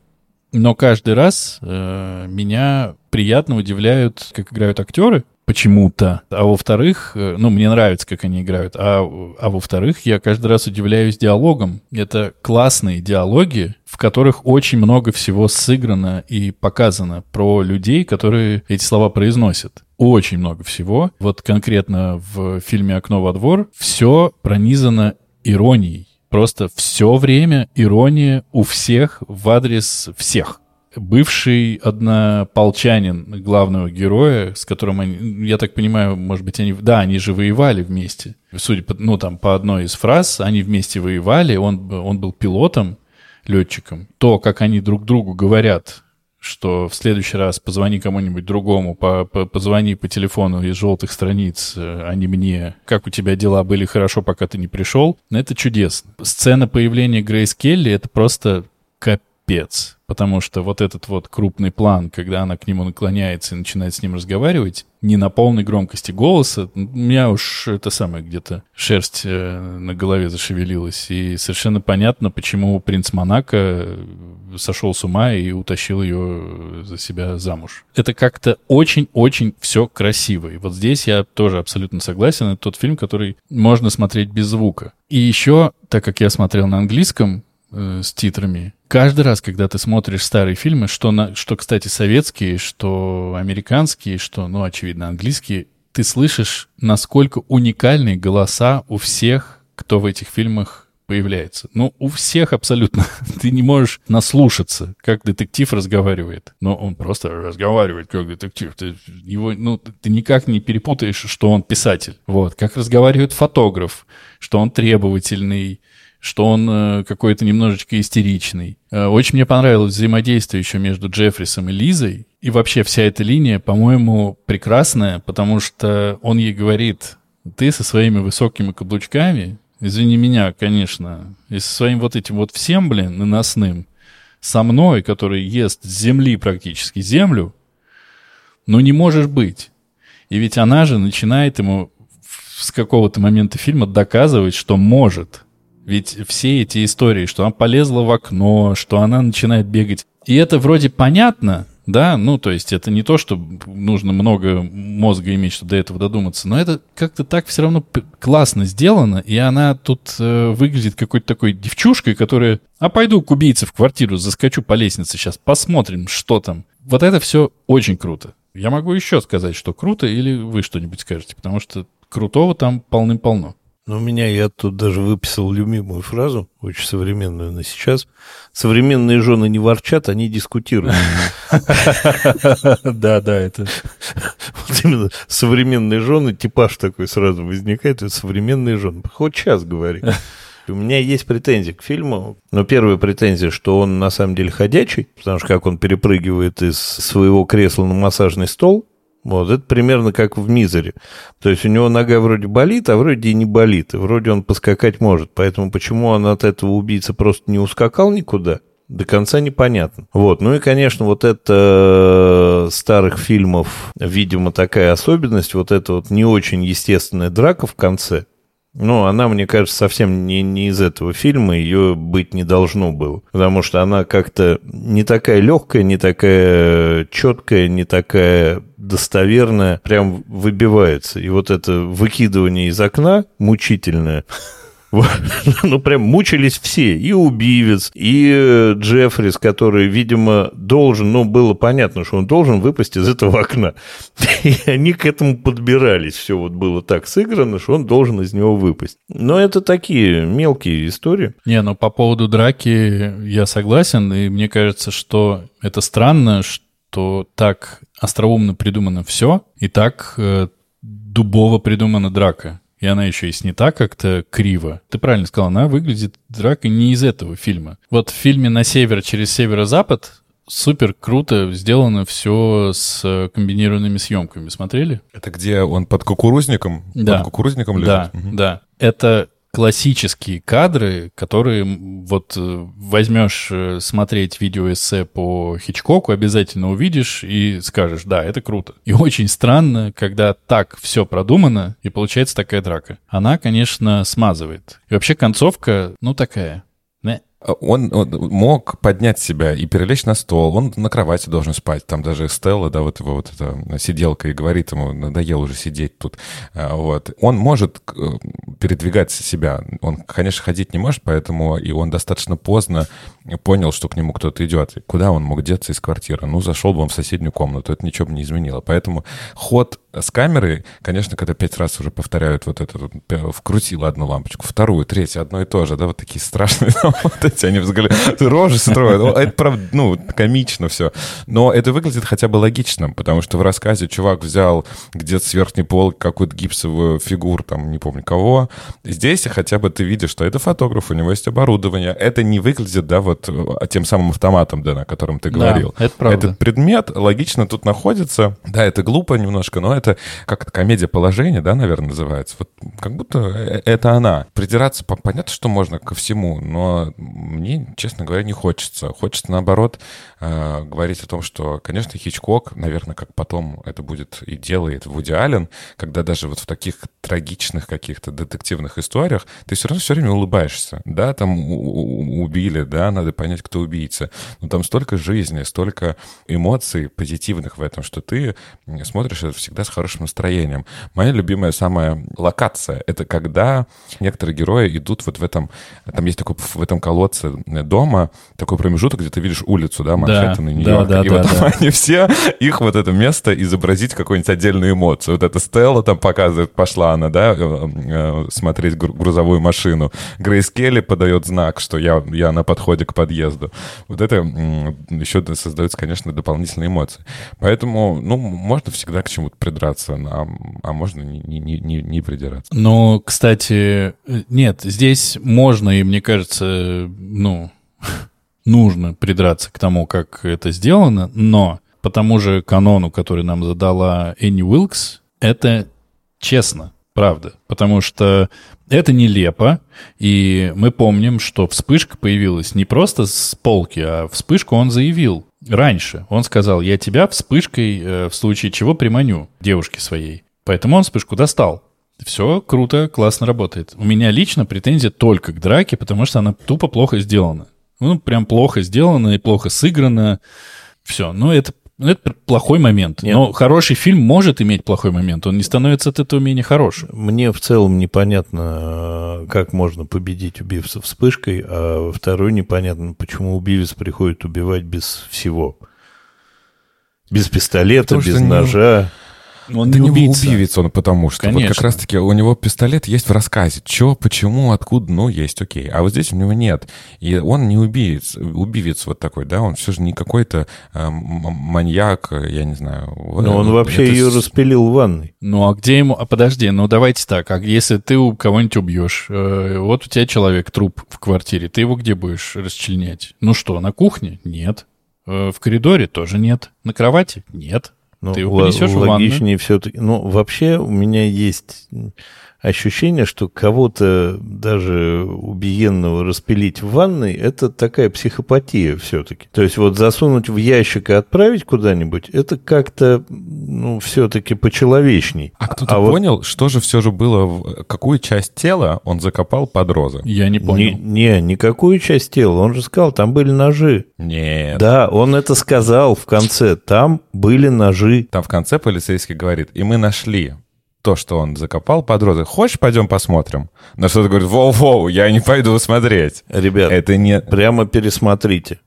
но каждый раз э, меня приятно удивляют, как играют актеры почему-то. А во-вторых, э, ну, мне нравится, как они играют. А, а во-вторых, я каждый раз удивляюсь диалогом. Это классные диалоги, в которых очень много всего сыграно и показано про людей, которые эти слова произносят. Очень много всего. Вот конкретно в фильме «Окно во двор» все пронизано иронией. Просто все время ирония у всех в адрес всех. Бывший однополчанин главного героя, с которым они, я так понимаю, может быть, они, да, они же воевали вместе. Судя по, ну, там, по одной из фраз, они вместе воевали, он, он был пилотом, летчиком. То, как они друг другу говорят, что в следующий раз позвони кому-нибудь другому, по, по, позвони по телефону из желтых страниц, э, а не мне. Как у тебя дела были хорошо, пока ты не пришел. Это чудесно. Сцена появления Грейс Келли — это просто капец. Потому что вот этот вот крупный план, когда она к нему наклоняется и начинает с ним разговаривать, не на полной громкости голоса, у меня уж это самое где-то шерсть э, на голове зашевелилась. И совершенно понятно, почему принц Монако сошел с ума и утащил ее за себя замуж. Это как-то очень-очень все красиво. И вот здесь я тоже абсолютно согласен. Это тот фильм, который можно смотреть без звука. И еще, так как я смотрел на английском, э, с титрами. Каждый раз, когда ты смотришь старые фильмы, что, на, что, кстати, советские, что американские, что, ну, очевидно, английские, ты слышишь, насколько уникальные голоса у всех, кто в этих фильмах появляется. Ну, у всех абсолютно. Ты не можешь наслушаться, как детектив разговаривает. Но он просто разговаривает как детектив. Ты его, ну, ты никак не перепутаешь, что он писатель. Вот. Как разговаривает фотограф, что он требовательный, что он э, какой-то немножечко истеричный. Э, очень мне понравилось взаимодействие еще между Джеффрисом и Лизой. И вообще вся эта линия, по-моему, прекрасная, потому что он ей говорит, ты со своими высокими каблучками, извини меня, конечно, и со своим вот этим вот всем, блин, наносным, со мной, который ест с земли практически землю, ну не можешь быть. И ведь она же начинает ему с какого-то момента фильма доказывать, что может. Ведь все эти истории, что она полезла в окно, что она начинает бегать. И это вроде понятно, да, ну, то есть это не то, что нужно много мозга иметь, чтобы до этого додуматься, но это как-то так все равно классно сделано, и она тут э, выглядит какой-то такой девчушкой, которая, а пойду к убийце в квартиру, заскочу по лестнице сейчас, посмотрим, что там. Вот это все очень круто. Я могу еще сказать, что круто, или вы что-нибудь скажете, потому что крутого там полным-полно. Ну, у меня я тут даже выписал любимую фразу, очень современную на сейчас. Современные жены не ворчат, они дискутируют. Да, да, это... Вот именно современные жены, типаж такой сразу возникает, это современные жены. Хоть час говори. У меня есть претензии к фильму. Но первая претензия, что он на самом деле ходячий, потому что как он перепрыгивает из своего кресла на массажный стол, вот, это примерно как в мизере. То есть у него нога вроде болит, а вроде и не болит. И вроде он поскакать может. Поэтому почему он от этого убийцы просто не ускакал никуда, до конца непонятно. Вот. Ну и, конечно, вот это старых фильмов, видимо, такая особенность, вот эта вот не очень естественная драка в конце, ну, она, мне кажется, совсем не, не из этого фильма, ее быть не должно было. Потому что она как-то не такая легкая, не такая четкая, не такая достоверная, прям выбивается. И вот это выкидывание из окна мучительное, ну, прям мучились все. И убивец, и э, Джеффрис, который, видимо, должен, ну, было понятно, что он должен выпасть из этого окна. И они к этому подбирались. Все вот было так сыграно, что он должен из него выпасть. Но это такие мелкие истории. Не, ну, по поводу драки я согласен, и мне кажется, что это странно, что так остроумно придумано все, и так э, дубово придумана драка и она еще и снята как-то криво. Ты правильно сказал, она выглядит драка не из этого фильма. Вот в фильме «На север через северо-запад» супер круто сделано все с комбинированными съемками. Смотрели? Это где он под кукурузником? Да. Под кукурузником лежит? Да, Мгм. да. Это классические кадры, которые вот э, возьмешь э, смотреть видеоэссе по Хичкоку, обязательно увидишь и скажешь, да, это круто. И очень странно, когда так все продумано, и получается такая драка. Она, конечно, смазывает. И вообще концовка, ну, такая. Он, он мог поднять себя и перелечь на стол. Он на кровати должен спать. Там даже Стелла, да, вот его вот эта сиделка и говорит ему, надоело уже сидеть тут. А, вот. Он может э, передвигать себя. Он, конечно, ходить не может, поэтому и он достаточно поздно понял, что к нему кто-то идет. Куда он мог деться из квартиры? Ну, зашел бы он в соседнюю комнату. Это ничего бы не изменило. Поэтому ход с камерой, конечно, когда пять раз уже повторяют вот это, вкрутила одну лампочку, вторую, третью, одно и то же, да, вот такие страшные вот эти они взгляд, рожи строят. Это, правда, ну, комично все. Но это выглядит хотя бы логичным, потому что в рассказе чувак взял где-то с верхней полки какую-то гипсовую фигуру, там, не помню кого. Здесь хотя бы ты видишь, что это фотограф, у него есть оборудование. Это не выглядит, да, вот а, тем самым автоматом, да, о котором ты говорил. Да, это правда. Этот предмет логично тут находится. Да, это глупо немножко, но это как это комедия положения, да, наверное, называется. Вот как будто э, это она. Придираться, понятно, что можно ко всему, но мне, честно говоря, не хочется. Хочется, наоборот, э, говорить о том, что, конечно, Хичкок, наверное, как потом это будет и делает Вуди Аллен, когда даже вот в таких трагичных каких-то детективных историях ты все равно все время улыбаешься. Да, там убили, да, надо понять, кто убийца. Но там столько жизни, столько эмоций позитивных в этом, что ты смотришь это всегда с хорошим настроением. Моя любимая самая локация — это когда некоторые герои идут вот в этом... Там есть такой в этом колодце дома такой промежуток, где ты видишь улицу, да, Манхэттен да, и Нью-Йорк. Да, да, и да, вот да. они все, их вот это место изобразить какую-нибудь отдельную эмоцию. Вот эта Стелла там показывает, пошла она, да, э, э, смотреть грузовую машину. Грейс Келли подает знак, что я, я на подходе к подъезду. Вот это еще создается, конечно, дополнительные эмоции. Поэтому, ну, можно всегда к чему-то придраться, а, а можно не, не, не, не придираться. Но, кстати, нет, здесь можно, и мне кажется, ну, нужно придраться к тому, как это сделано, но по тому же канону, который нам задала Энни Уилкс, это честно, правда. Потому что это нелепо, и мы помним, что вспышка появилась не просто с полки, а вспышку он заявил раньше. Он сказал, я тебя вспышкой, э, в случае чего, приманю девушке своей. Поэтому он вспышку достал. Все круто, классно работает. У меня лично претензия только к драке, потому что она тупо плохо сделана. Ну, прям плохо сделано и плохо сыграно. Все. Ну, это, это плохой момент. Нет. Но хороший фильм может иметь плохой момент. Он не становится от этого менее хорошим. Мне в целом непонятно, как можно победить убивца вспышкой, а второй непонятно, почему убивец приходит убивать без всего. Без пистолета, Потому без ножа. Он да не не убийца. убивец он, потому что вот как Конечно. раз-таки у него пистолет есть в рассказе. Че, почему, откуда, ну, есть, окей. А вот здесь у него нет. И он не убивец, убивец вот такой, да, он все же не какой-то э, маньяк, я не знаю. Но он вообще Это ее распилил в ванной. Ну, а где ему... А подожди, ну давайте так. А если ты у кого-нибудь убьешь, э, вот у тебя человек, труп в квартире, ты его где будешь расчленять? Ну что, на кухне? Нет. Э, в коридоре тоже нет. На кровати? Нет. Ну, Ты его понесешь в ванну? логичнее все-таки. Ну, вообще у меня есть ощущение, что кого-то даже убиенного распилить в ванной, это такая психопатия все-таки. То есть вот засунуть в ящик и отправить куда-нибудь, это как-то, ну, все-таки почеловечней. А кто-то вот понял, что же все же было, в- какую часть тела он закопал под розы? Я не Не, понял. не, никакую часть тела. Он же сказал, там были ножи. Нет. Да, он это сказал в конце. Там были ножи. Там в конце полицейский говорит, и мы нашли то, что он закопал под розы. Хочешь, пойдем посмотрим? На что ты говорит, воу-воу, я не пойду смотреть. Ребят, Это не... Прямо пересмотрите.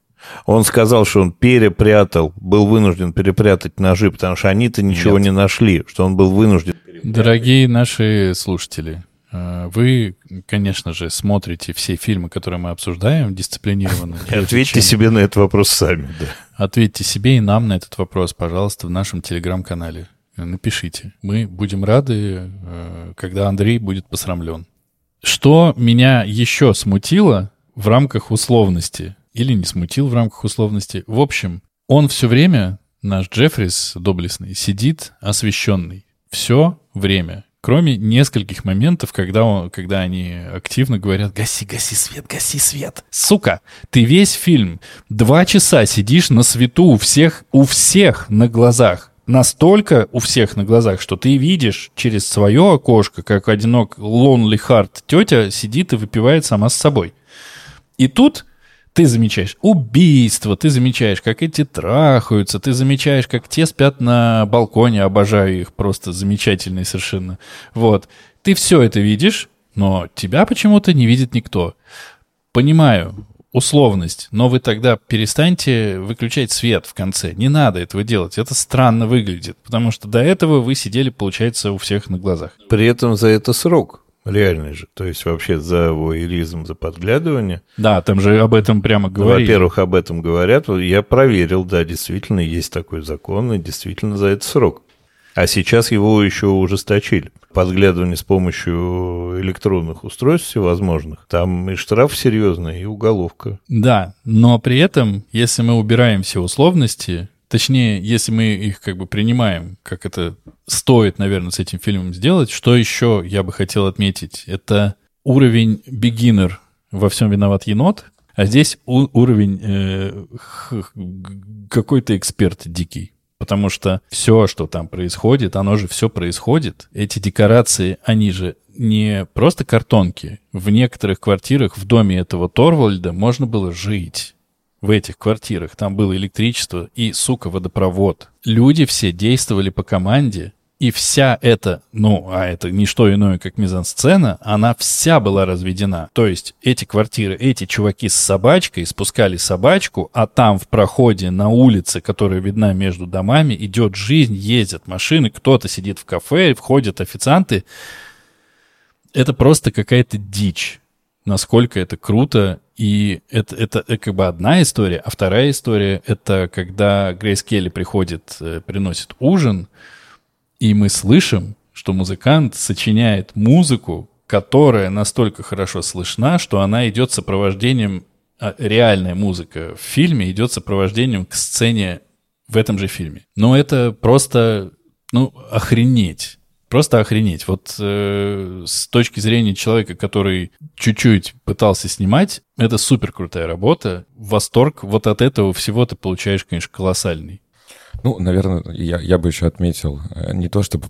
Он сказал, что он перепрятал, был вынужден перепрятать ножи, потому что они-то ничего Нет. не нашли, что он был вынужден. Дорогие наши слушатели, э, вы, конечно же, смотрите все фильмы, которые мы обсуждаем, дисциплинированно. Ответьте себе на этот вопрос сами. Да. Ответьте себе и нам на этот вопрос, пожалуйста, в нашем телеграм-канале. Напишите. Мы будем рады, э, когда Андрей будет посрамлен. Что меня еще смутило в рамках условности, или не смутил в рамках условности, в общем, он все время, наш Джеффрис доблестный, сидит освещенный. Все время. Кроме нескольких моментов, когда, он, когда они активно говорят «гаси, гаси свет, гаси свет». Сука, ты весь фильм два часа сидишь на свету у всех, у всех на глазах настолько у всех на глазах, что ты видишь через свое окошко, как одинок Lonely Heart тетя сидит и выпивает сама с собой. И тут ты замечаешь убийство, ты замечаешь, как эти трахаются, ты замечаешь, как те спят на балконе, обожаю их, просто замечательные совершенно. Вот. Ты все это видишь, но тебя почему-то не видит никто. Понимаю, условность, но вы тогда перестаньте выключать свет в конце. Не надо этого делать. Это странно выглядит, потому что до этого вы сидели, получается, у всех на глазах. При этом за это срок реальный же. То есть вообще за воеризм, за подглядывание. Да, там же об этом прямо говорили. Во-первых, об этом говорят. Я проверил, да, действительно есть такой закон, и действительно за это срок. А сейчас его еще ужесточили. Подглядывание с помощью электронных устройств всевозможных. Там и штраф серьезный, и уголовка. Да, но при этом, если мы убираем все условности, точнее, если мы их как бы принимаем, как это стоит, наверное, с этим фильмом сделать, что еще я бы хотел отметить, это уровень beginner во всем виноват енот, а здесь уровень э, какой-то эксперт дикий потому что все, что там происходит, оно же все происходит. Эти декорации, они же не просто картонки. В некоторых квартирах в доме этого Торвальда можно было жить. В этих квартирах там было электричество и, сука, водопровод. Люди все действовали по команде, и вся эта, ну, а это не что иное, как мизансцена, она вся была разведена. То есть эти квартиры, эти чуваки с собачкой спускали собачку, а там в проходе на улице, которая видна между домами, идет жизнь, ездят машины, кто-то сидит в кафе, входят официанты. Это просто какая-то дичь. Насколько это круто. И это, это, это как бы одна история. А вторая история — это когда Грейс Келли приходит, э, приносит ужин — и мы слышим, что музыкант сочиняет музыку, которая настолько хорошо слышна, что она идет сопровождением, а, реальная музыка в фильме идет сопровождением к сцене в этом же фильме. Но это просто, ну, охренеть. Просто охренеть. Вот э, с точки зрения человека, который чуть-чуть пытался снимать, это супер крутая работа. Восторг вот от этого всего ты получаешь, конечно, колоссальный. Ну, наверное, я, я бы еще отметил, э, не то чтобы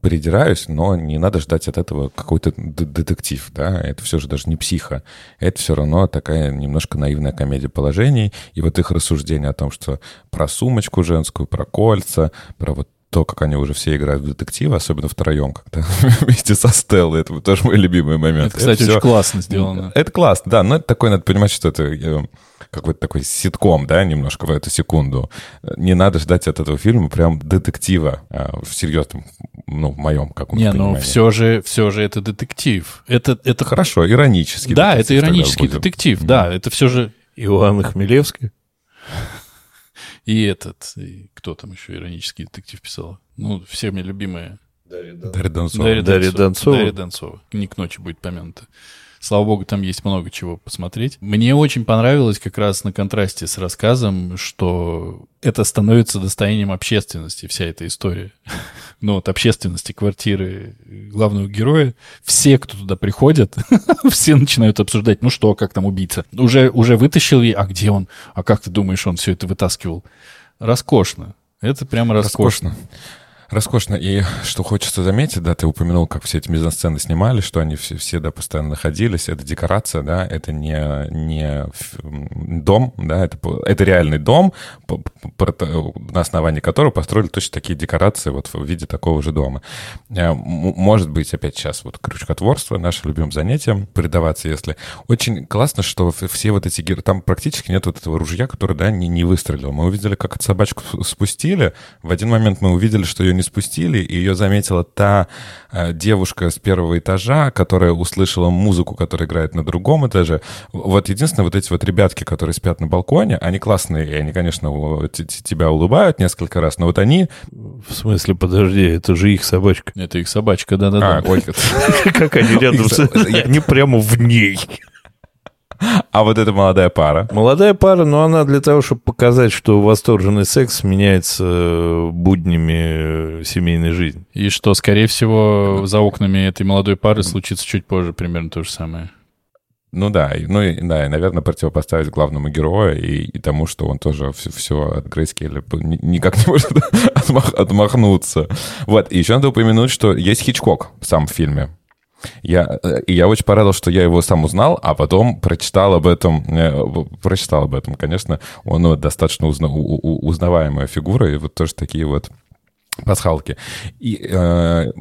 придираюсь, но не надо ждать от этого какой-то детектив, да, это все же даже не психа, это все равно такая немножко наивная комедия положений, и вот их рассуждение о том, что про сумочку женскую, про кольца, про вот то, как они уже все играют в детективы, особенно втроем, когда вместе со Стеллой. Это тоже мой любимый момент. Это, кстати, это очень все... классно сделано. Это классно, да, но это такое, надо понимать, что это э, какой-то такой ситком, да, немножко в эту секунду. Не надо ждать от этого фильма прям детектива а, в серьезном, ну, в моем каком-то Не, ну все же, все же это детектив. Это, это... Хорошо, иронический Да, это иронический детектив, да, это все же... Иоанн Хмелевский. И этот, и кто там еще иронический детектив писал? Ну, все мне любимые. Дарья Донцова. Дарья Донцова. Дарья Донцова. Не к ночи будет помянута. Слава богу, там есть много чего посмотреть. Мне очень понравилось как раз на контрасте с рассказом, что это становится достоянием общественности, вся эта история. Ну, вот общественности квартиры главного героя. Все, кто туда приходят, все начинают обсуждать, ну что, как там убийца. Уже, уже вытащил ей, а где он? А как ты думаешь, он все это вытаскивал? Роскошно. Это прямо роскошно. роскошно. Роскошно. И что хочется заметить, да, ты упомянул, как все эти мизансцены снимали, что они все, все да, постоянно находились. Это декорация, да, это не, не дом, да, это, это реальный дом, на основании которого построили точно такие декорации вот в виде такого же дома. Э, может быть, опять сейчас вот крючкотворство, наше любимое занятие, предаваться, если... Очень классно, что все вот эти... Там практически нет вот этого ружья, которое, да, не, не выстрелил. Мы увидели, как собачку спустили. В один момент мы увидели, что ее не спустили, и ее заметила та э, девушка с первого этажа, которая услышала музыку, которая играет на другом этаже. Вот единственное, вот эти вот ребятки, которые спят на балконе, они классные, и они, конечно, тебя улыбают несколько раз, но вот они... В смысле, подожди, это же их собачка. Это их собачка, да-да-да. А, ой, как они рядом, они прямо в ней. А вот эта молодая пара. Молодая пара, но она для того, чтобы показать, что восторженный секс меняется буднями э, семейной жизни. И что, скорее всего, за окнами этой молодой пары случится чуть позже примерно то же самое. Ну да, ну и, да, и, наверное, противопоставить главному герою и, и тому, что он тоже все, все от Грейскеля никак не может отмах- отмахнуться. Вот, и еще надо упомянуть, что есть Хичкок сам в фильме. Я, э, я очень порадовал, что я его сам узнал, а потом прочитал об этом, э, прочитал об этом. Конечно, он ну, достаточно узна- узнаваемая фигура, и вот тоже такие вот пасхалки. И, э,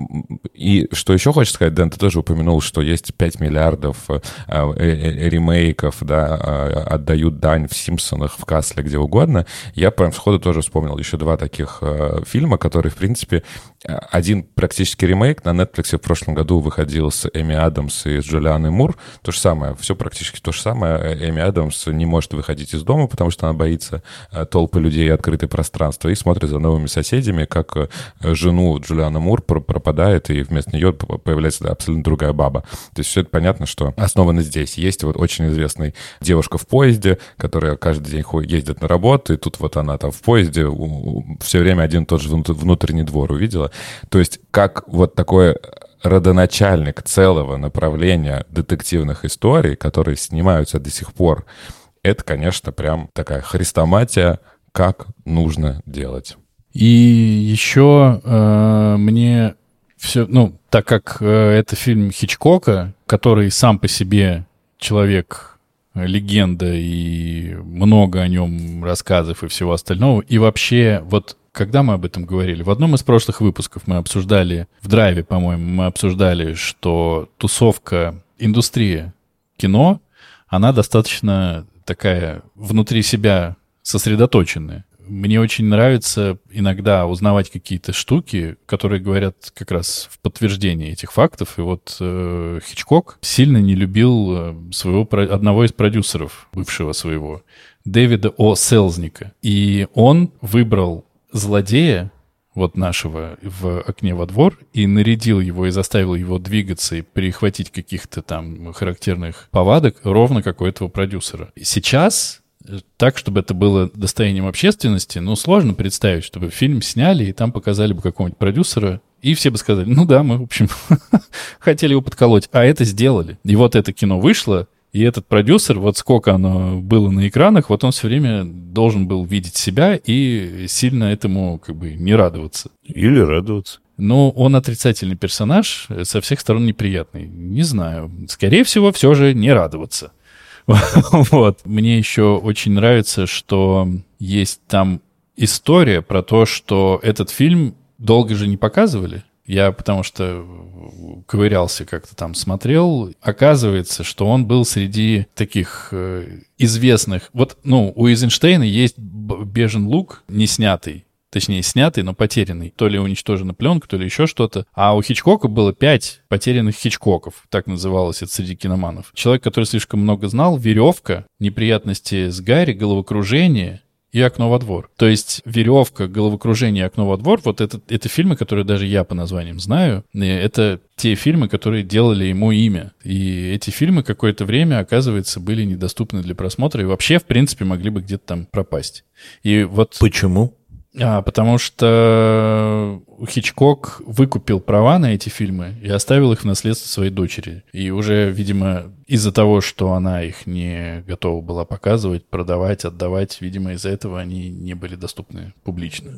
и что еще хочешь сказать, Дэн, ты тоже упомянул, что есть 5 миллиардов э, э, ремейков, да, э, отдают дань в «Симпсонах», в «Касле», где угодно. Я прям сходу тоже вспомнил еще два таких э, фильма, которые, в принципе, э, один практически ремейк на Netflix в прошлом году выходил с Эми Адамс и с Джулианой Мур. То же самое, все практически то же самое. Э, Эми Адамс не может выходить из дома, потому что она боится э, толпы людей и открытое пространство, и смотрит за новыми соседями, как э, жену Джулиана Мур пр- пропадает, и вместо нее появляется абсолютно другая баба. То есть все это понятно, что основано здесь. Есть вот очень известный девушка в поезде, которая каждый день ездит на работу, и тут вот она там в поезде все время один и тот же внут- внутренний двор увидела. То есть как вот такое родоначальник целого направления детективных историй, которые снимаются до сих пор, это, конечно, прям такая хрестоматия, как нужно делать. И еще э, мне все, ну, так как э, это фильм Хичкока, который сам по себе человек э, легенда и много о нем рассказов и всего остального, и вообще вот когда мы об этом говорили? В одном из прошлых выпусков мы обсуждали, в драйве, по-моему, мы обсуждали, что тусовка, индустрия кино, она достаточно такая внутри себя сосредоточенная. Мне очень нравится иногда узнавать какие-то штуки, которые говорят как раз в подтверждение этих фактов. И вот э, Хичкок сильно не любил э, своего одного из продюсеров, бывшего своего, Дэвида О. Селзника. И он выбрал злодея, вот нашего в окне во двор и нарядил его и заставил его двигаться и перехватить каких-то там характерных повадок ровно как у этого продюсера. Сейчас так, чтобы это было достоянием общественности, ну, сложно представить, чтобы фильм сняли, и там показали бы какого-нибудь продюсера, и все бы сказали, ну да, мы, в общем, хотели его подколоть. А это сделали. И вот это кино вышло, и этот продюсер, вот сколько оно было на экранах, вот он все время должен был видеть себя и сильно этому как бы не радоваться. Или радоваться. Но он отрицательный персонаж, э, со всех сторон неприятный. Не знаю. Скорее всего, все же не радоваться. Вот. Мне еще очень нравится, что есть там история про то, что этот фильм долго же не показывали. Я потому что ковырялся как-то там, смотрел. Оказывается, что он был среди таких э, известных... Вот, ну, у Эйзенштейна есть «Бежен лук», не снятый, точнее, снятый, но потерянный. То ли уничтожена пленка, то ли еще что-то. А у Хичкока было пять потерянных Хичкоков, так называлось это среди киноманов. Человек, который слишком много знал, веревка, неприятности с Гарри, головокружение и окно во двор. То есть веревка, головокружение и окно во двор, вот это, это фильмы, которые даже я по названиям знаю, это те фильмы, которые делали ему имя. И эти фильмы какое-то время, оказывается, были недоступны для просмотра и вообще, в принципе, могли бы где-то там пропасть. И вот... Почему? А, потому что Хичкок выкупил права на эти фильмы и оставил их в наследство своей дочери. И уже, видимо, из-за того, что она их не готова была показывать, продавать, отдавать, видимо, из-за этого они не были доступны публично.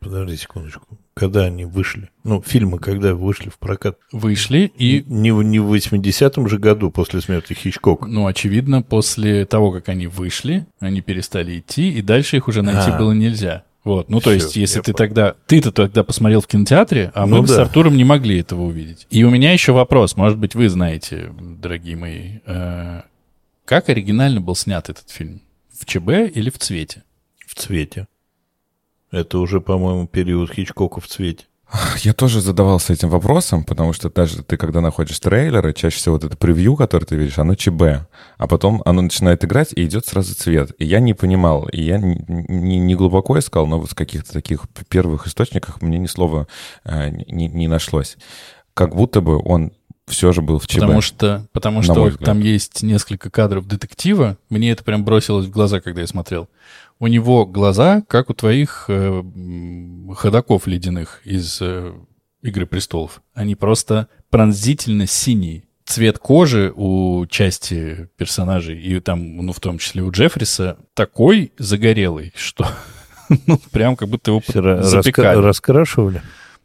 Подожди секундочку. Когда они вышли? Ну, фильмы когда вышли в прокат? Вышли и, Не, в- не в 80-м же году после смерти Хичкока. ну, очевидно, после того, как они вышли, они перестали идти, и дальше их уже найти А. было нельзя. Вот, ну то Всё, есть, если ты понял. тогда, ты-то тогда посмотрел в кинотеатре, а мы Ну бы с да. Артуром не могли этого увидеть. И у меня еще вопрос, может быть, вы знаете, дорогие мои, э, как оригинально был снят этот фильм? В ЧБ или в цвете? В цвете. Это уже, по-моему, период Хичкока в цвете. Я тоже задавался этим вопросом, потому что даже ты, когда находишь трейлеры, чаще всего вот это превью, которое ты видишь, оно ЧБ, а потом оно начинает играть, и идет сразу цвет. И я не понимал, и я не, не- не глубоко искал, но вот в каких-то таких первых источниках мне ни слова э, не, не нашлось. Как будто бы он все же был в ЧБ. Потому что, потому что там есть несколько кадров детектива. Мне это прям бросилось в глаза, когда я смотрел. У него глаза, как у твоих э, ходаков ледяных из э, «Игры престолов». Они просто пронзительно синие. Цвет кожи у части персонажей, и там, ну, в том числе у Джеффриса, такой загорелый, что ну, прям как будто его Все ра- раска- запекали. раскрашивали.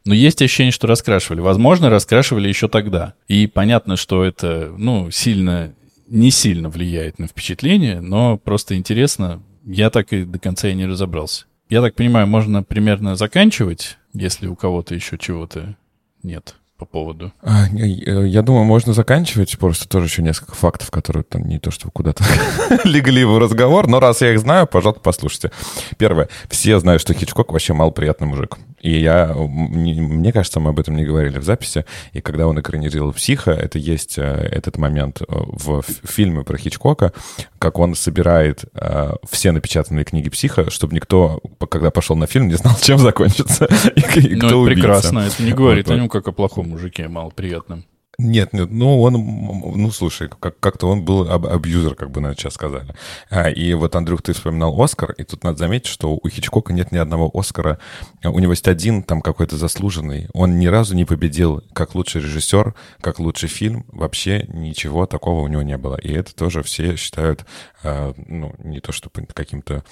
Но есть ощущение, что раскрашивали. Возможно, раскрашивали еще тогда. И понятно, что это, ну, сильно, не сильно влияет на впечатление, но просто интересно. Я так и до конца и не разобрался. Я так понимаю, можно примерно заканчивать, если у кого-то еще чего-то нет по поводу. А, э, Я думаю, можно заканчивать. Просто тоже еще несколько фактов, которые там не то, что куда-то легли в разговор, но раз я их знаю, пожалуйста, послушайте. Первое. Все знают, что Хичкок вообще малоприятный мужик. И я, мне кажется, мы об этом не говорили в записи. И когда он экранизировал «Психа», это есть э, этот момент э, в фильме про Хичкока, как он собирает э, все напечатанные книги «Психа», чтобы никто, когда пошел на фильм, не знал, чем закончится. И, и Ну, кто это убийца. прекрасно. Это не говорит Вот, о нем как о плохом мужике, малоприятном. Нет, нет, ну он, ну слушай, как- как-то он был аб- абьюзер, как бы на сейчас сказали. А, и вот, Андрюх, ты вспоминал Оскар, и тут надо заметить, что у Хичкока нет ни одного Оскара. А У него есть один там какой-то заслуженный. Он ни разу не победил как лучший режиссер, как лучший фильм. Вообще ничего такого у него не было. И это тоже все считают, а, ну, не то чтобы каким-то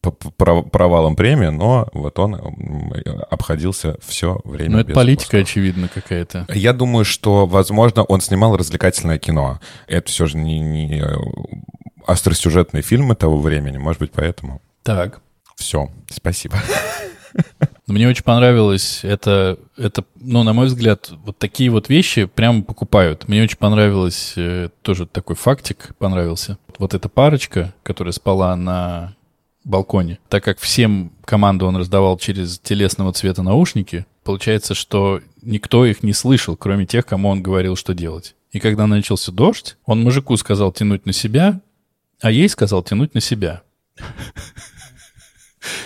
провалом премии, но вот он обходился все время Ну, это политика, Оскара. очевидно, какая-то. Я думаю, что, возможно, он снимал развлекательное кино. Это все же не, не э, остросюжетные фильмы того времени, может быть, поэтому. Так. Все, спасибо. Мне очень понравилось это, это, ну, на мой взгляд, вот такие вот вещи прямо покупают. Мне очень понравилось, э, тоже такой фактик понравился. Вот эта парочка, которая спала на балконе, так как всем команду он раздавал через телесного цвета наушники, получается, что никто их не слышал, кроме тех, кому он говорил, что делать. И когда начался дождь, он мужику сказал тянуть на себя, а ей сказал тянуть на себя.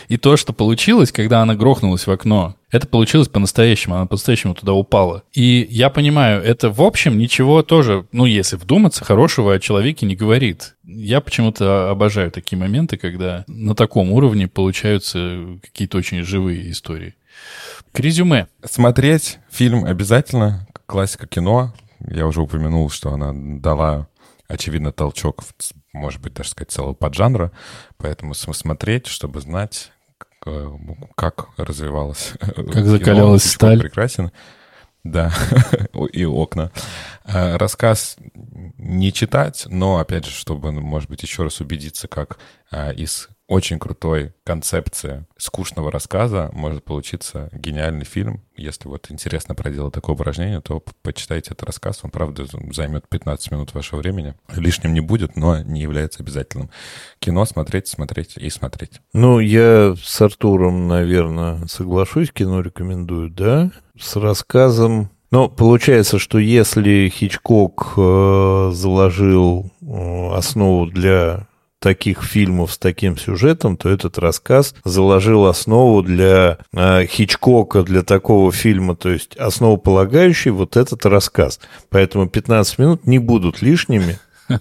И то, что получилось, когда она грохнулась в окно, это получилось по-настоящему, она по-настоящему туда упала. И я понимаю, это в общем ничего тоже, ну, если вдуматься, хорошего о человеке не говорит. Я почему-то обожаю такие моменты, когда на таком уровне получаются какие-то очень живые истории. К резюме. Смотреть фильм обязательно. Классика кино. Я уже упомянул, что она дала, очевидно, толчок, может быть, даже сказать, целого поджанра. Поэтому см- смотреть, чтобы знать, как развивалась Как закалялась Хичкок сталь. прекрасен. Да, и окна. А, Рассказ не читать, но, опять же, чтобы, ну, может быть, еще раз убедиться, как а, из очень крутой концепции скучного рассказа может получиться гениальный фильм. Если вот интересно проделать такое упражнение, то почитайте этот рассказ. Он, правда, займет 15 минут вашего времени. Лишним не будет, но не является обязательным. Кино смотреть, смотреть и смотреть. Ну, я с Артуром, наверное, соглашусь, кино рекомендую, да. С рассказом... Но получается, что если Хичкок э, заложил э, основу для таких фильмов с таким сюжетом, то этот рассказ заложил основу для э, Хичкока, для такого фильма, то есть основополагающий вот этот рассказ. Поэтому 15 минут не будут лишними.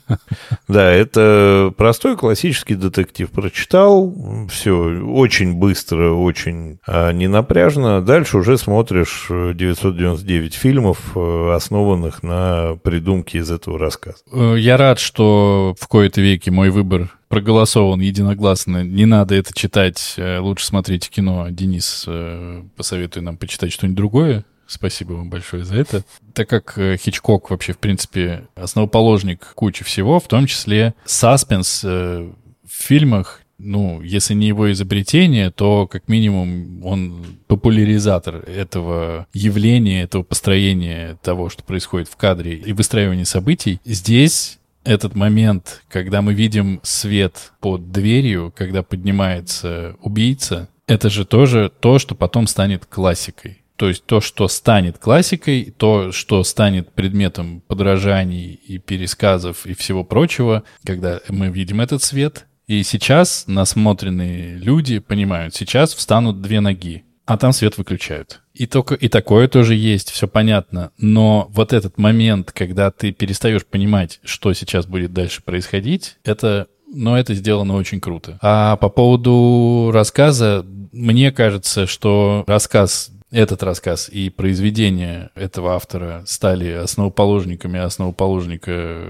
Да, это простой классический детектив. Прочитал, все очень быстро, очень а, ненапряжно. Дальше уже смотришь э, 999 фильмов, э, основанных на придумке из этого рассказа. Э, Я рад, что в кои-то веке мой выбор проголосован единогласно. Не надо это читать, э, лучше смотрите кино. Денис э, посоветует нам почитать что-нибудь другое. Спасибо вам большое за это. Так как э, Хичкок вообще, в принципе, основоположник кучи всего, в том числе саспенс э, в фильмах, ну, если не его изобретение, то как минимум он популяризатор этого явления, этого построения того, что происходит в кадре и выстраивания событий. Здесь этот момент, когда мы видим свет под дверью, когда поднимается убийца, это же тоже то, что потом станет классикой. То есть то, что станет классикой, то, что станет предметом подражаний и пересказов и всего прочего, когда мы видим этот свет. И сейчас насмотренные люди понимают, сейчас встанут две ноги. а там свет выключают. И, только, и такое тоже есть, все понятно. Но вот этот момент, когда ты перестаешь понимать, что сейчас будет дальше происходить, это но это сделано очень круто. А по поводу рассказа, мне кажется, что рассказ этот рассказ и произведение этого автора стали основоположниками основоположника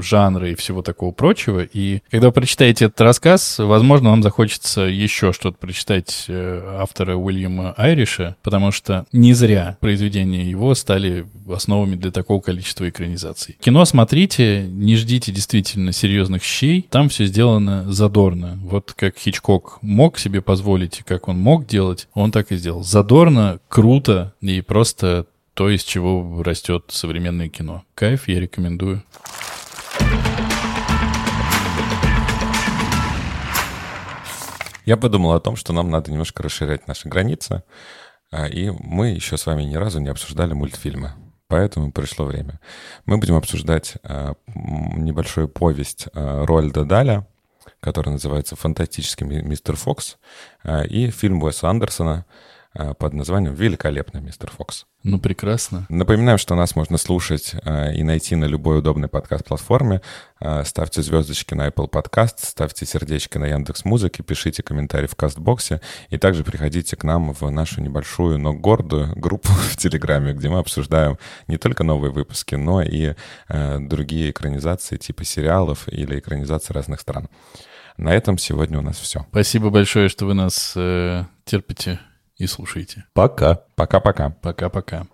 жанра и всего такого прочего. И когда вы прочитаете этот рассказ, возможно, вам захочется еще что-то прочитать э, автора Уильяма Айриша, потому что не зря произведения его стали основами для такого количества экранизаций. Кино смотрите, не ждите действительно серьезных щей, там все сделано задорно. Вот как Хичкок мог себе позволить, как он мог делать, он так и сделал. Задорно, круто и просто то, из чего растет современное кино. Кайф, я рекомендую. Я подумал о том, что нам надо немножко расширять наши границы, а, и мы еще с вами ни разу не обсуждали мультфильмы. Поэтому пришло время. Мы будем обсуждать а, небольшую повесть а, Рольда Даля, которая называется «Фантастический мистер Фокс», и фильм Уэса Андерсона — Э, под названием «Великолепный мистер Фокс». Ну, прекрасно. Напоминаем, что нас можно слушать э, и найти на любой удобной подкаст-платформе. Э, ставьте звездочки на Apple Podcast, ставьте сердечки на Яндекс Музыке, пишите комментарии в Кастбоксе, и также приходите к нам в нашу небольшую, но гордую группу в Телеграме, где мы обсуждаем не только новые выпуски, но и другие экранизации типа сериалов или экранизации разных стран. На этом сегодня у нас все. Спасибо большое, что вы нас э, терпите и слушайте. Пока. Пока-пока. Пока-пока.